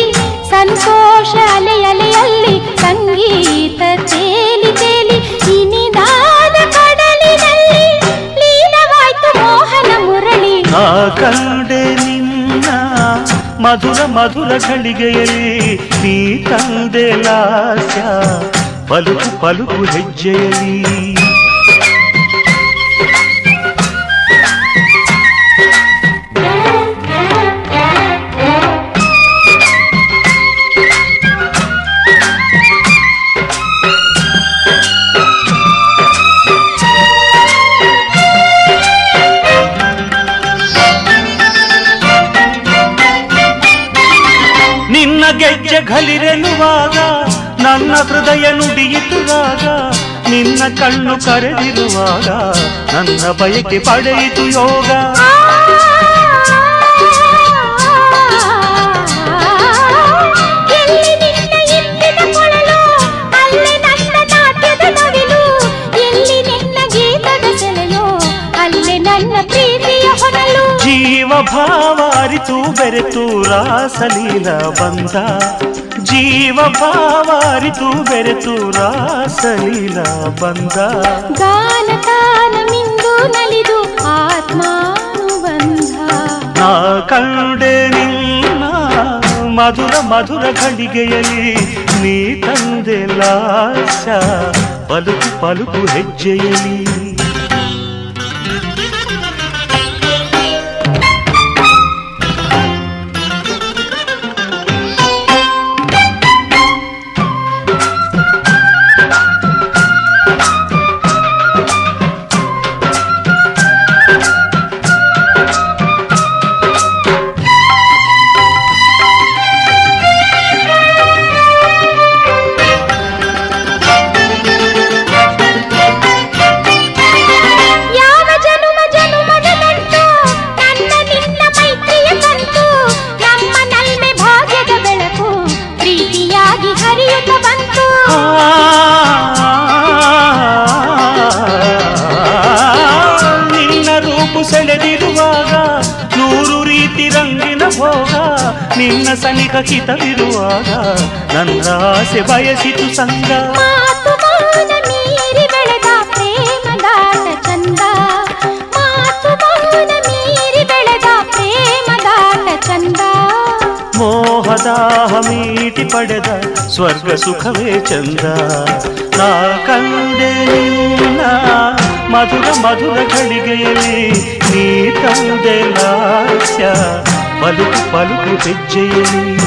ಸಂತೋಷ ಅಲೆ ಅಲೆಯಲ್ಲಿ ಸಂಗೀತ ತೇಲಿ ತೇಲಿ ಇನಿದಾದ ಕಡಲಿನಲ್ಲಿ ಲೀನವಾಯ್ತು ಮೋಹನ ಮುರಳಿ ನಾ ಕಂಡೆ ನಿನ್ನ ಮಧುರ ಮಧುರ ಗಳಿಗೆಯಲ್ಲಿ ನೀ ತಂದೆ ಲಾಸ್ಯ ಪಲುಕು ಪಲುಕು ಹೆಜ್ಜೆಯಲ್ಲಿ ಗೆಜ್ಜೆ ಘಲಿರೆನುವಾಗ ನನ್ನ ಹೃದಯ ನುಡಿಯಿತುವಾಗ ನಿನ್ನ ಕಣ್ಣು ಕರೆದಿರುವಾಗ ನನ್ನ ಬಯಕೆ ಪಡೆಯಿತು ಯೋಗ ಎಲ್ಲಿ ನಿನ್ನ ಇಂದಿನ ಕೊಳಲು ಅಲ್ಲಿ ನನ್ನ ನಾಟ್ಯದ ನವಿಲು ಎಲ್ಲಿ ನಿನ್ನ ಗೀತದ ಸೆಲೆಯೋ ಅಲ್ಲಿ ನನ್ನ ಪ್ರೀತಿಯ ಹೊನಲು ಜೀವ ಭಾವ ಅರಿತು ಬೆರೆತು ರಾಸಲೀಲ ಬಂದ ಜೀವ ಭಾವ ಅರಿತು ಬೆರೆತು ರಾಸಲೀಲ ಬಂದ ಗಾನ ತಾನ ಮಿಂದು ನಲಿದು ಆತ್ಮಾನುಬಂಧ ನಾ ಕಂಡೆ ನಿನ್ನ ಮಧುರ ಮಧುರ ಗಳಿಗೆಯಲ್ಲಿ ನೀ ತಂದೆ ಲಾಸ ಪಲುಕು ಪಲುಕು ಹೆಜ್ಜೆಯಲ್ಲಿ ಸುಖವೇ ಚಂದ ನಾ ಕಂಡೆ ನಿನ್ನ ಮಧುರ ಮಧುರ ಗಳಿಗೆಯಲ್ಲಿ ನೀ ತಂದೆ ಲಾಸ್ಯ ಪಲುಕು ಪಲುಕು ಹೆಜ್ಜೆಯಲ್ಲಿ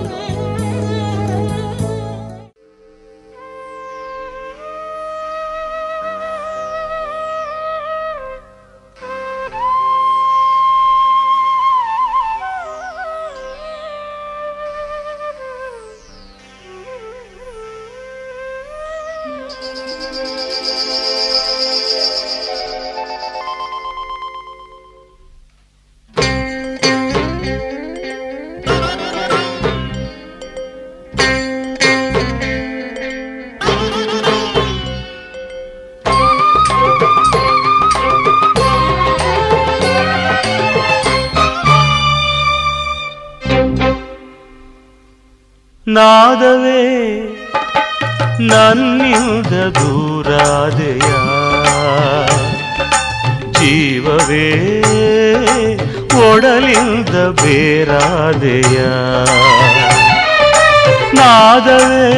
ನಾದವೇ ನನ್ನಿಂದ ದೂರಾದೆಯ ಜೀವವೇ? ಒಡಲಿಂದ ಬೇರಾದೆಯ ನಾದವೇ?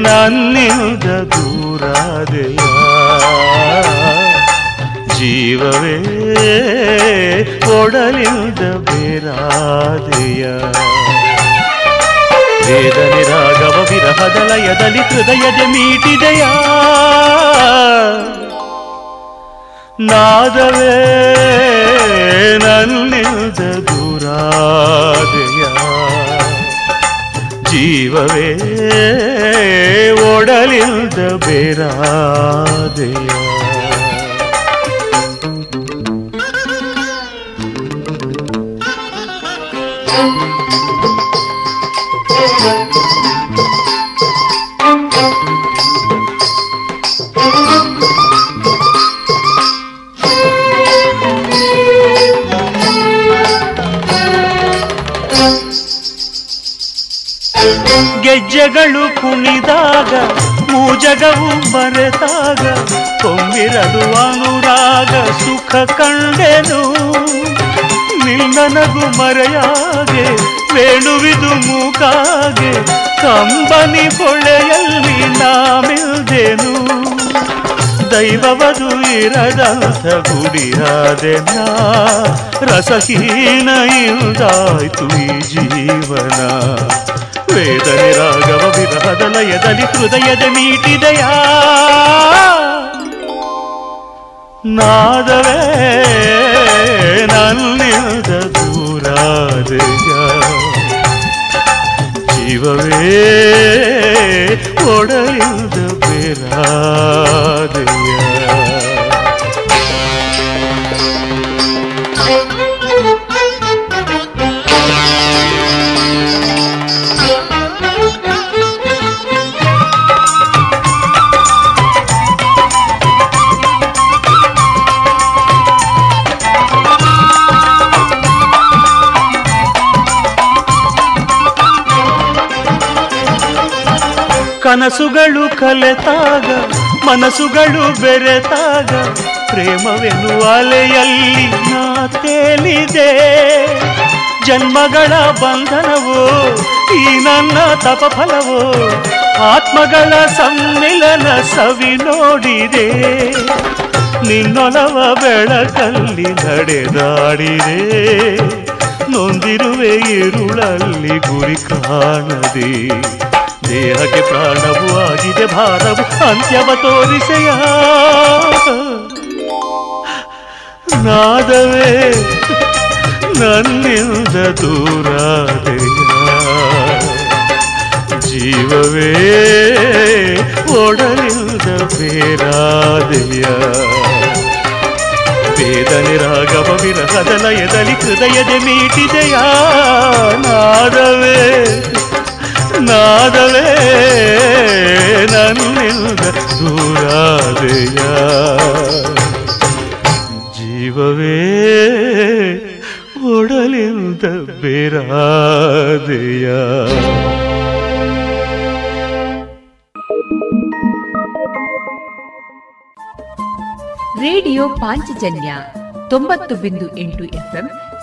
ನನ್ನಿಂದ ದೂರಾದೆಯ ಜೀವವೇ? ಒಡಲಿಂದ ಬೇರಾದೆಯ ವೇದನೆ ರಾಘವ ವಿರಹದ ಲಯದಲ್ಲಿ ಹೃದಯದ ಮೀಟಿದೆಯ. ನಾದವೇ ನನ್ನಿಲ್ಲದ ದೂರಾದೆಯ. ಜೀವವೇ ಒಡಲಿಂದ ಬೇರಾದೆಯ. ಗೆಜ್ಜೆಗಳು ಕುಣಿದಾಗ, ಮೂಜಗವು ಮರೆತಾಗ ಕೊಂಬಿರದು ಅನುರಾಗ ಸುಖ ಕಂಡೆನು. ನಿನ್ನನಗು ಮರೆಯಾಗೆ ವೇಣುವಿದು ಮೂಕಾಗೆ, ಕಂಬನಿ ಹೊಳೆಯಲ್ಲಿ ನಾಮಿಲ್ದೆನು ದೈವವದು ಇರದಂತ ಗುಡಿಯಾದೆ ರಸಹೀನ ಇಲ್ದಾಯ್ತು ಈ ಜೀವನ. ವೇದನೆ ರಾಗವ ವಿರಹದ ಲಯದಲ್ಲಿ ಹೃದಯದ ಮೀಟಿದೆಯ ನಾದವೇ ನನ್ನಿಂದ ದೂರಾದೆಯ? ಜೀವವೇ ಒಡೆಯುವುದು ಬೇರಾದೆಯ? ಕನಸುಗಳು ಕಲೆತಾಗ, ಮನಸ್ಸುಗಳು ಬೆರೆತಾಗ ಪ್ರೇಮವೆನ್ನುವ ಅಲೆಯಲ್ಲಿ ನಾ ತೇಲಿದೆ. ಜನ್ಮಗಳ ಬಂಧನವೋ, ಈ ನನ್ನ ತಪಫಲವೋ, ಆತ್ಮಗಳ ಸಮ್ಮಿಲನ ಸವಿ ನೋಡಿದೆ. ನಿನ್ನೊಲವ ಬೆಳಕಲ್ಲಿ ನಡೆದಾಡಿದೆ, ನೊಂದಿರುವೆ ಇರುಳಲ್ಲಿ ಗುರಿ ಕಾಣದೆ. ದೇಹಕ್ಕೆ ಪ್ರಾಣವು ಆಗಿದೆ, ಭಾರವು ಅಂತ್ಯವ ತೋರಿಸೆಯ? ನಾದವೇ, ನನ್ನಿಂದ ದೂರಾದೆಯ ಜೀವವೇ, ಒಡಲಿಂದ ಬೇರಾದೆಯ? ವೇದನೆ ರಾಗವ ವಿರಹದ ಲಯದಲ್ಲಿ ಹೃದಯದ ಮೀಟಿದೆಯ ನಾದವೇ ನಾದವೇ ನನ್ನಿಂದ ದೂರಾದೆಯ? ಜೀವವೇ ಒಡಲಿಂದ ಬೇರಾದೆಯ? ರೇಡಿಯೋ ಪಾಂಚಜನ್ಯ ತೊಂಬತ್ತು ಬಿಂದು ಎಂಟು ಎಫ್ಎಂ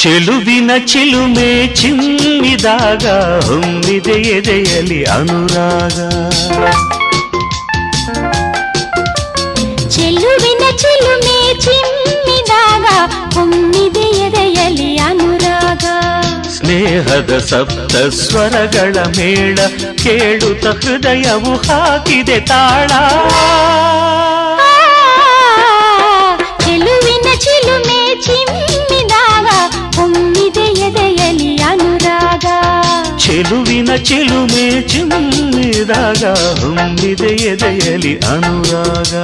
ಚೆಲುವಿನ ಚಿಲುಮೆ ಚಿಮ್ಮಿದಾಗ ಹೊಮ್ಮಿದೆ ಎದೆಯಲಿ ಅನುರಾಗ. ಚೆಲುವಿನ ಚಿಲುಮೆ ಚಿಮ್ಮಿದಾಗ ಹೊಮ್ಮಿದೆ ಎದೆಯಲಿ ಅನುರಾಗ. ಸ್ನೇಹದ ಸಪ್ತ ಸ್ವರಗಳ ಮೇಳ ಕೇಳುತ್ತ ಹೃದಯವು ಹಾಕಿದೆ ತಾಳ. ಚೆಲುವಿನ ಚಿಲುಮೆ ಚಿಮ್ಮಿದಾಗ ಹೊಮ್ಮಿದೆ ಎದೆಯಲಿ ಅನುರಾಗ.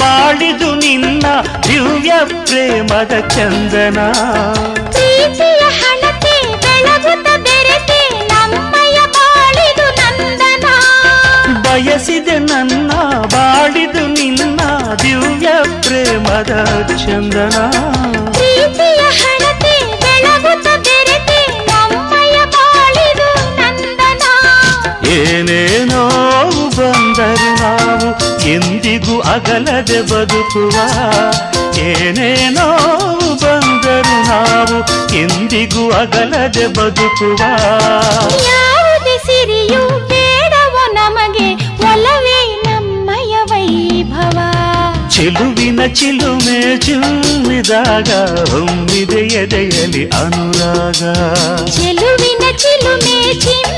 ಬಾಳಿದು ನಿನ್ನ ದಿವ್ಯ ಪ್ರೇಮದ ಚಂದನ ಪ್ರೀತಿಯ ಹಣತೆ ಬೆಳಗುತ್ತ ಬೆರೆತೆ ನಮ್ಮಯ ಬಾಳಿದು ನಂದನ ಬಯಸಿದೆ ನನ್ನ ಬಾಳಿದು ನಿನ್ನ ದಿವ್ಯ ಪ್ರೇಮದ ಚಂದನ ಪ್ರೀತಿಯ ಹಣತೆ ಬೆಳಗುತ್ತ ಬೆರೆತೆ ನಮ್ಮಯ ಬಾಳಿದು ನಂದನ ಏನೇನೋ ಬಂದರು ನಾವು ಎಂದಿಗೂ ಅಗಲದೆ ಬದುಕುವ ಏನೇನೋ ಬಂದರು ನಾವು ಎಂದಿಗೂ ಅಗಲದೆ ಬದುಕುವ. ಯಾವುದೇ ಸಿರಿಯು ಬೇಡವೋ ನಮಗೆ ಒಲವೇ ನಮ್ಮಯ ವೈಭವ. ಚೆಲುವಿನ ಚಿಲುಮೆ ಚುಮ್ಮಿದಾಗ ಹೊಮ್ಮಿದೆ ಎದೆಯಲಿ ಅನುರಾಗ. ಚೆಲುವಿನ ಚಿಲುಮೆ ಚಿಮ್ಮಿದಾಗ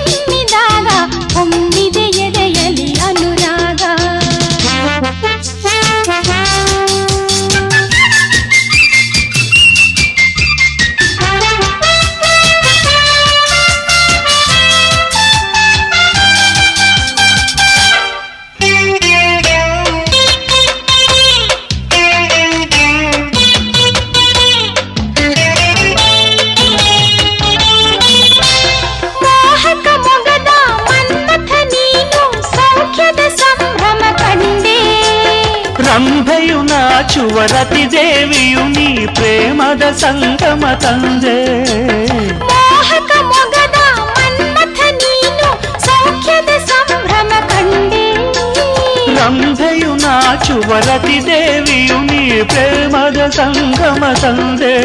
ಸಂಗಮ ತಂದೆ. ಮೋಹಕ ಮೊಗದ ಮನ್ಮಥ ನೀನು ಸೌಖ್ಯದ ಸಂಭ್ರಮ ಕಂಡೆ. ರಂಭೆಯು ನಾಚುವ ರತಿ ದೇವಿಯು ನೀ ಪ್ರೇಮದ ಸಂಗಮ ತಂದೆ.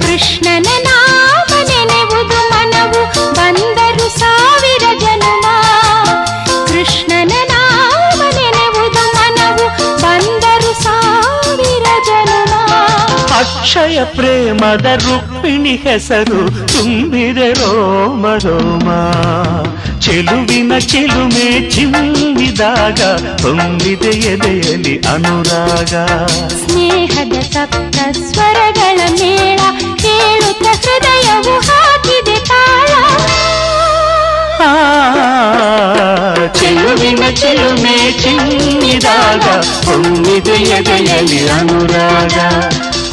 ಕೃಷ್ಣನ ನಾಮ ನೆನೆವುದು ಮನವು ಬಂದರು ಅಕ್ಷಯ ಪ್ರೇಮದ ರುಕ್ಮಿಣಿ ಹೆಸರು ತುಂಬಿದೆ ರೋಮ ರೋಮ ಚೆಲುವಿನ ಚಿಲುಮೆ ಚಿಮ್ಮಿದಾಗ ತುಂಬಿದೆ ಎದೆಯಲ್ಲಿ ಅನುರಾಗ ಸ್ನೇಹದ ಸಪ್ತ ಸ್ವರಗಳ ಮೇಳ ಕೇಳುತ್ತ ಹೃದಯವು ಹಾಕಿದೆ ತಾಳ ಆ, ಚೆಲುವಿನ ಚಿಲುಮೆ ಚಿಮ್ಮಿದಾಗ ತುಂಬಿದೆ ಎದೆಯಲ್ಲಿ ಅನುರಾಗ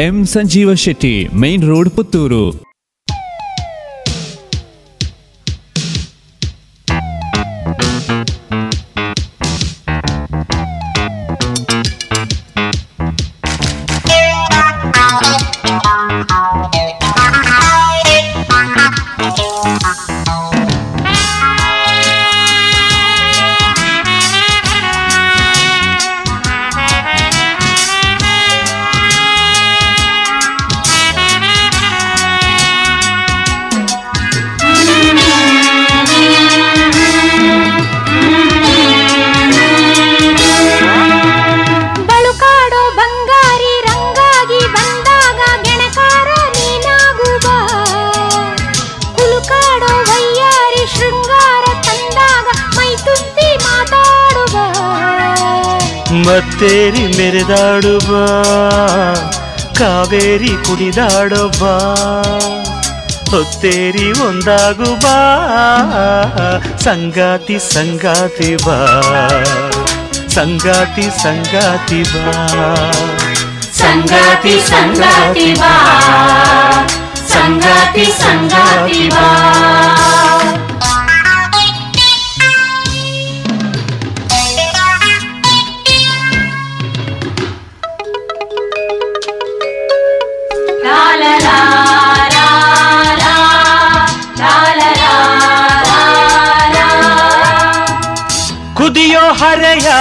M Sanjeeva Shetty main road Puttur Kaveri ಹೊತ್ತೇರಿ ಒಂದಾಗು ಬಾ ಸಂಗಾತಿ ಸಂಗಾತಿ ಬಾ ಸಂಗಾತಿ ಸಂಗಾತಿ ಬಾ ಸಂಗಾತಿ ಸಂಗಾತಿ ಬಾ ಸಂಗಾತಿ ಸಂಗಾತಿ ಬಾ ಹರೆಯ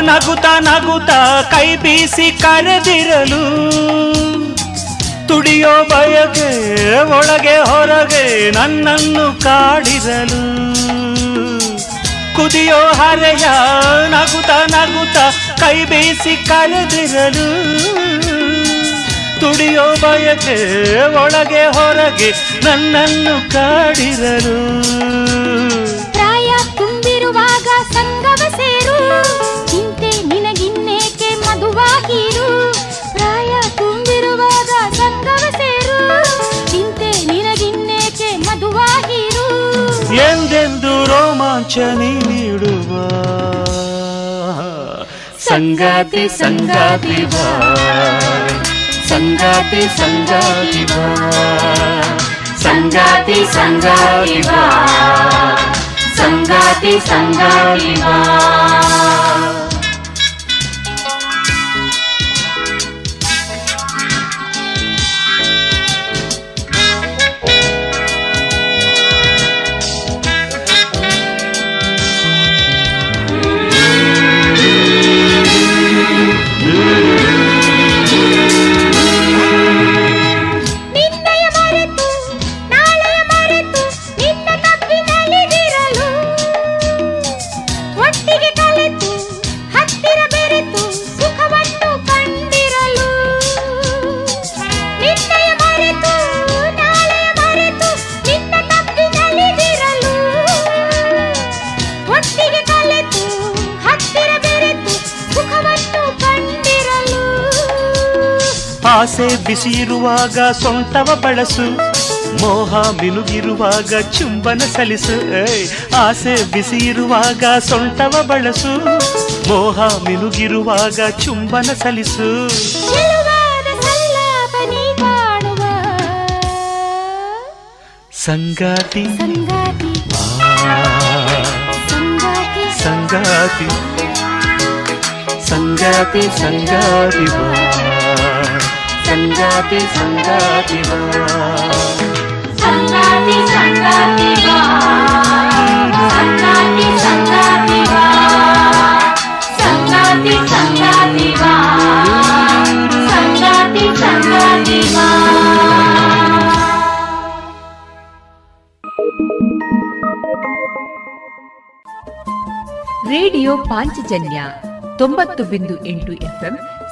ನಗುತ ನಗುತ ಕೈ ಬೀಸಿ ಕರೆದಿರಲು. ತುಡಿಯೋ ಬಯಕೆ, ಒಳಗೆ ಹೊರಗೆ ನನ್ನನ್ನು ಕಾಡಿರಲು. ಕುದಿಯೋ ಹರೆಯ ನಗುತ ನಗುತ ಕೈ ಬೀಸಿ ಕರೆದಿರಲು. ತುಡಿಯೋ ಬಯಕೆ, ಒಳಗೆ ಹೊರಗೆ ನನ್ನನ್ನು ಕಾಡಿರಲು. ರೋಮಾಂಚನಿ ನೀಡುವ. ಸಂಗಾತಿ ಸಂಗಾತಿ ಬಾ. ಸಂಗಾತಿ ಸಂಗಾತಿ ಬಾ. ಸಂಗಾತಿ ಸಂಗಾತಿ ಬಾ. ಸಂಗಾತಿ ಸಂಗಾತಿ ಬಾ. ಆಸೆ ಬಿಸಿ ಇರುವಾಗ ಸೊಂಟವ ಬಳಸು ಮೋಹ ಮಿನುಗಿರುವಾಗ ಚುಂಬನ ಸಲಿಸು ಏಯ್, ಆಸೆ ಬಿಸಿ ಇರುವಾಗ ಸೊಂಟವ ಬಳಸು ಮೋಹ ಮಿನುಗಿರುವಾಗ ಚುಂಬನ ಸಲಿಸು ಚೆಲುವಾದ ಸಲ್ಲಾಪನೆ ಕಾಣುವ ಸಂಗಾತಿ ಸಂಗಾತಿ ಆ, ಸಂಗಾತಿ ಸಂಗಾತಿ ಸಂಗಾತಿ ಸಂಗಾತಿ ಬಾ ಸಂಗಾತಿ ಸಂಗಾತಿ ಬಾ ಸಂಗಾತಿ ಸಂಗಾತಿ ಬಾ ಸಂಗಾತಿ ಸಂಗಾತಿ ಬಾ ಸಂಗಾತಿ ಸಂಗಾತಿ ಬಾ ಸಂಗಾತಿ ಸಂಗಾತಿ ಬಾ ರೇಡಿಯೋ ಪಾಂಚಜನ್ಯ ತೊಂಬತ್ತು ಬಿಂದು ಎಂಟು FM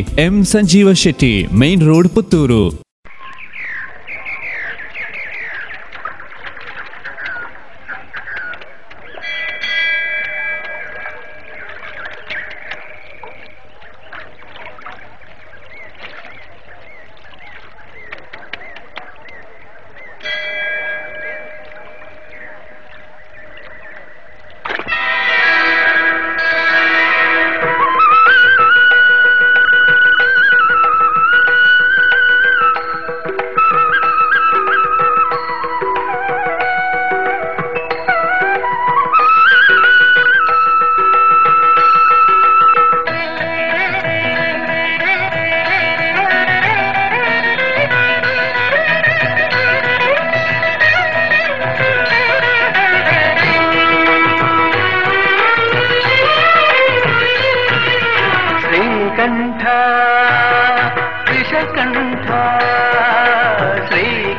M Sanjeeva Shetty main road Puttur.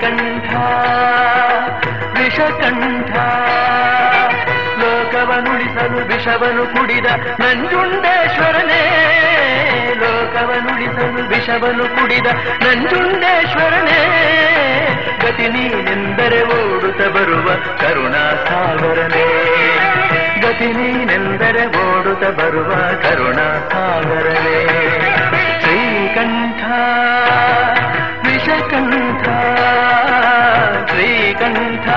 Srikantha Vishakantha. ಲೋಕವನುಳಿಸಲು ವಿಷವನು ಕುಡಿದ ನಂಜುಂಡೇಶ್ವರನೇ. ಲೋಕವನುಳಿಸಲು ವಿಷವನು ಕುಡಿದ ನಂಜುಂಡೇಶ್ವರನೇ. ಗತಿ ನೀನೆಂದರೆ ಓಡುತ್ತ ಬರುವ ಕರುಣಾ ಸಾಗರನೇ ಗತಿ ನೀನೆಂದರೆ ಓಡುತ್ತ ಬರುವ ಕರುಣಾ ಸಾಗರನೇ ಶ್ರೀಕಂಠ. ವಿಷಕಂಠ ಶ್ರೀಕಂಠ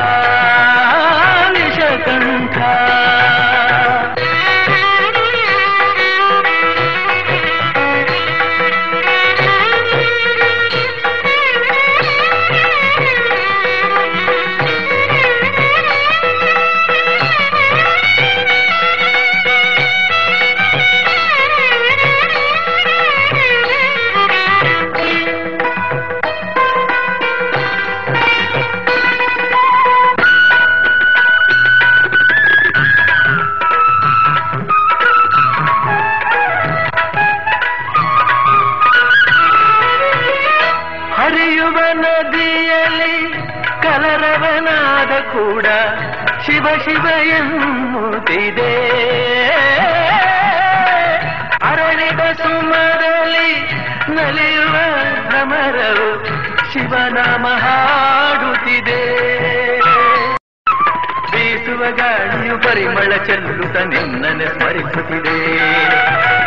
ನಿನ್ನನೆ ಸ್ಮರಿಸುತ್ತಿದೆ.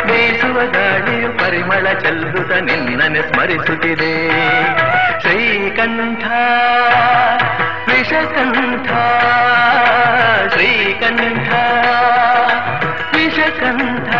ಬೀಸುವ ಗಾಳಿಯು ಪರಿಮಳ ಚೆಲ್ಲುತ್ತ ನಿನ್ನನೆ ಸ್ಮರಿಸುತ್ತಿದೆ. ಶ್ರೀಕಂಠ ವಿಷಕಂಠ ಶ್ರೀಕಂಠ ವಿಷಕಂಠ.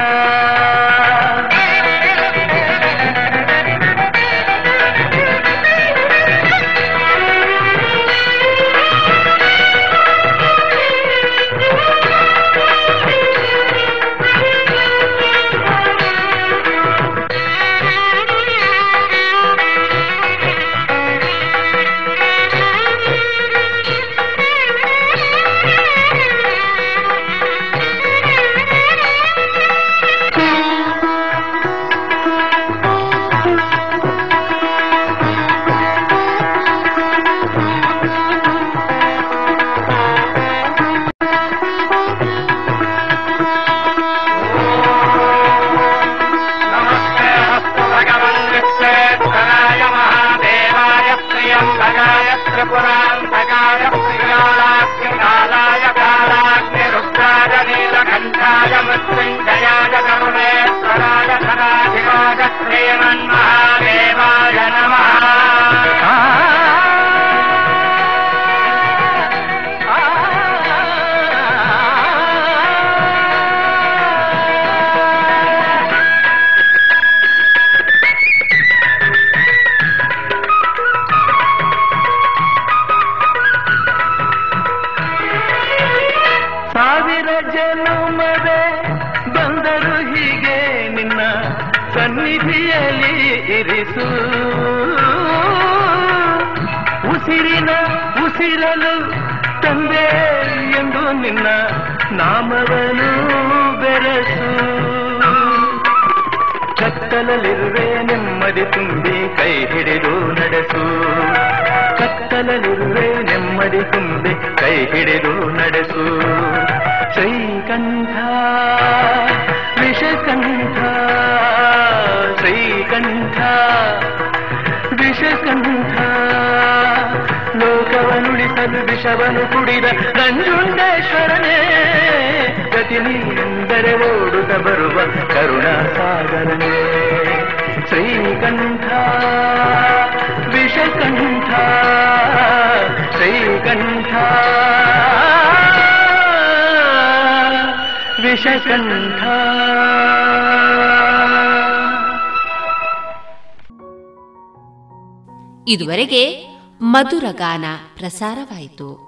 ನೆಮ್ಮದಿ ತುಂಬಿ ಕೈ ಹಿಡಿದು ನಡೆಸು. ಕತ್ತಲಲ್ಲಿರುವೆ ನೆಮ್ಮದಿ ತುಂಬಿ ಕೈ ಹಿಡಿದು ನಡೆಸು. ಶ್ರೀಕಂಠ, ವಿಷಕಂಠ ಶ್ರೀಕಂಠ, ವಿಷಕಂಠ. ಲೋಕವನುಳಿಸಲು ವಿಷವನು ಕುಡಿದ ನಂಜುಂಡೇಶ್ವರನೇ ಗತಿ ನೀರೆಂದರೆ ಓಡುತ್ತ ಬರುವ ಕರುಣಾ ಸಾಗರನೇ ಶ್ರೀಕಂಠ ವಿಷಕಂಠ ಶ್ರೀಗಂಧ. ವಿಷಕಂಠ ಇದುವರೆಗೆ ಮಧುರಗಾನ ಪ್ರಸಾರವಾಯಿತು.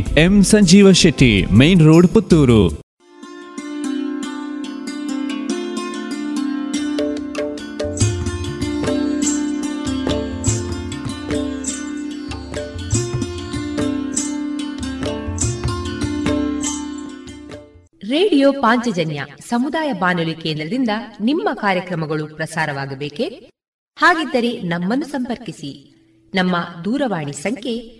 M Sanjeeva Shetty, main road Puttur. Radio Panchajanya ಸಮುದಾಯ ಬಾನುಲಿ ಕೇಂದ್ರದಿಂದ ನಿಮ್ಮ ಕಾರ್ಯಕ್ರಮಗಳು ಪ್ರಸಾರವಾಗಬೇಕೆ? ಹಾಗಿದ್ದರೆ ನಮ್ಮನ್ನು ಸಂಪರ್ಕಿಸಿ. ನಮ್ಮ ದೂರವಾಣಿ ಸಂಖ್ಯೆ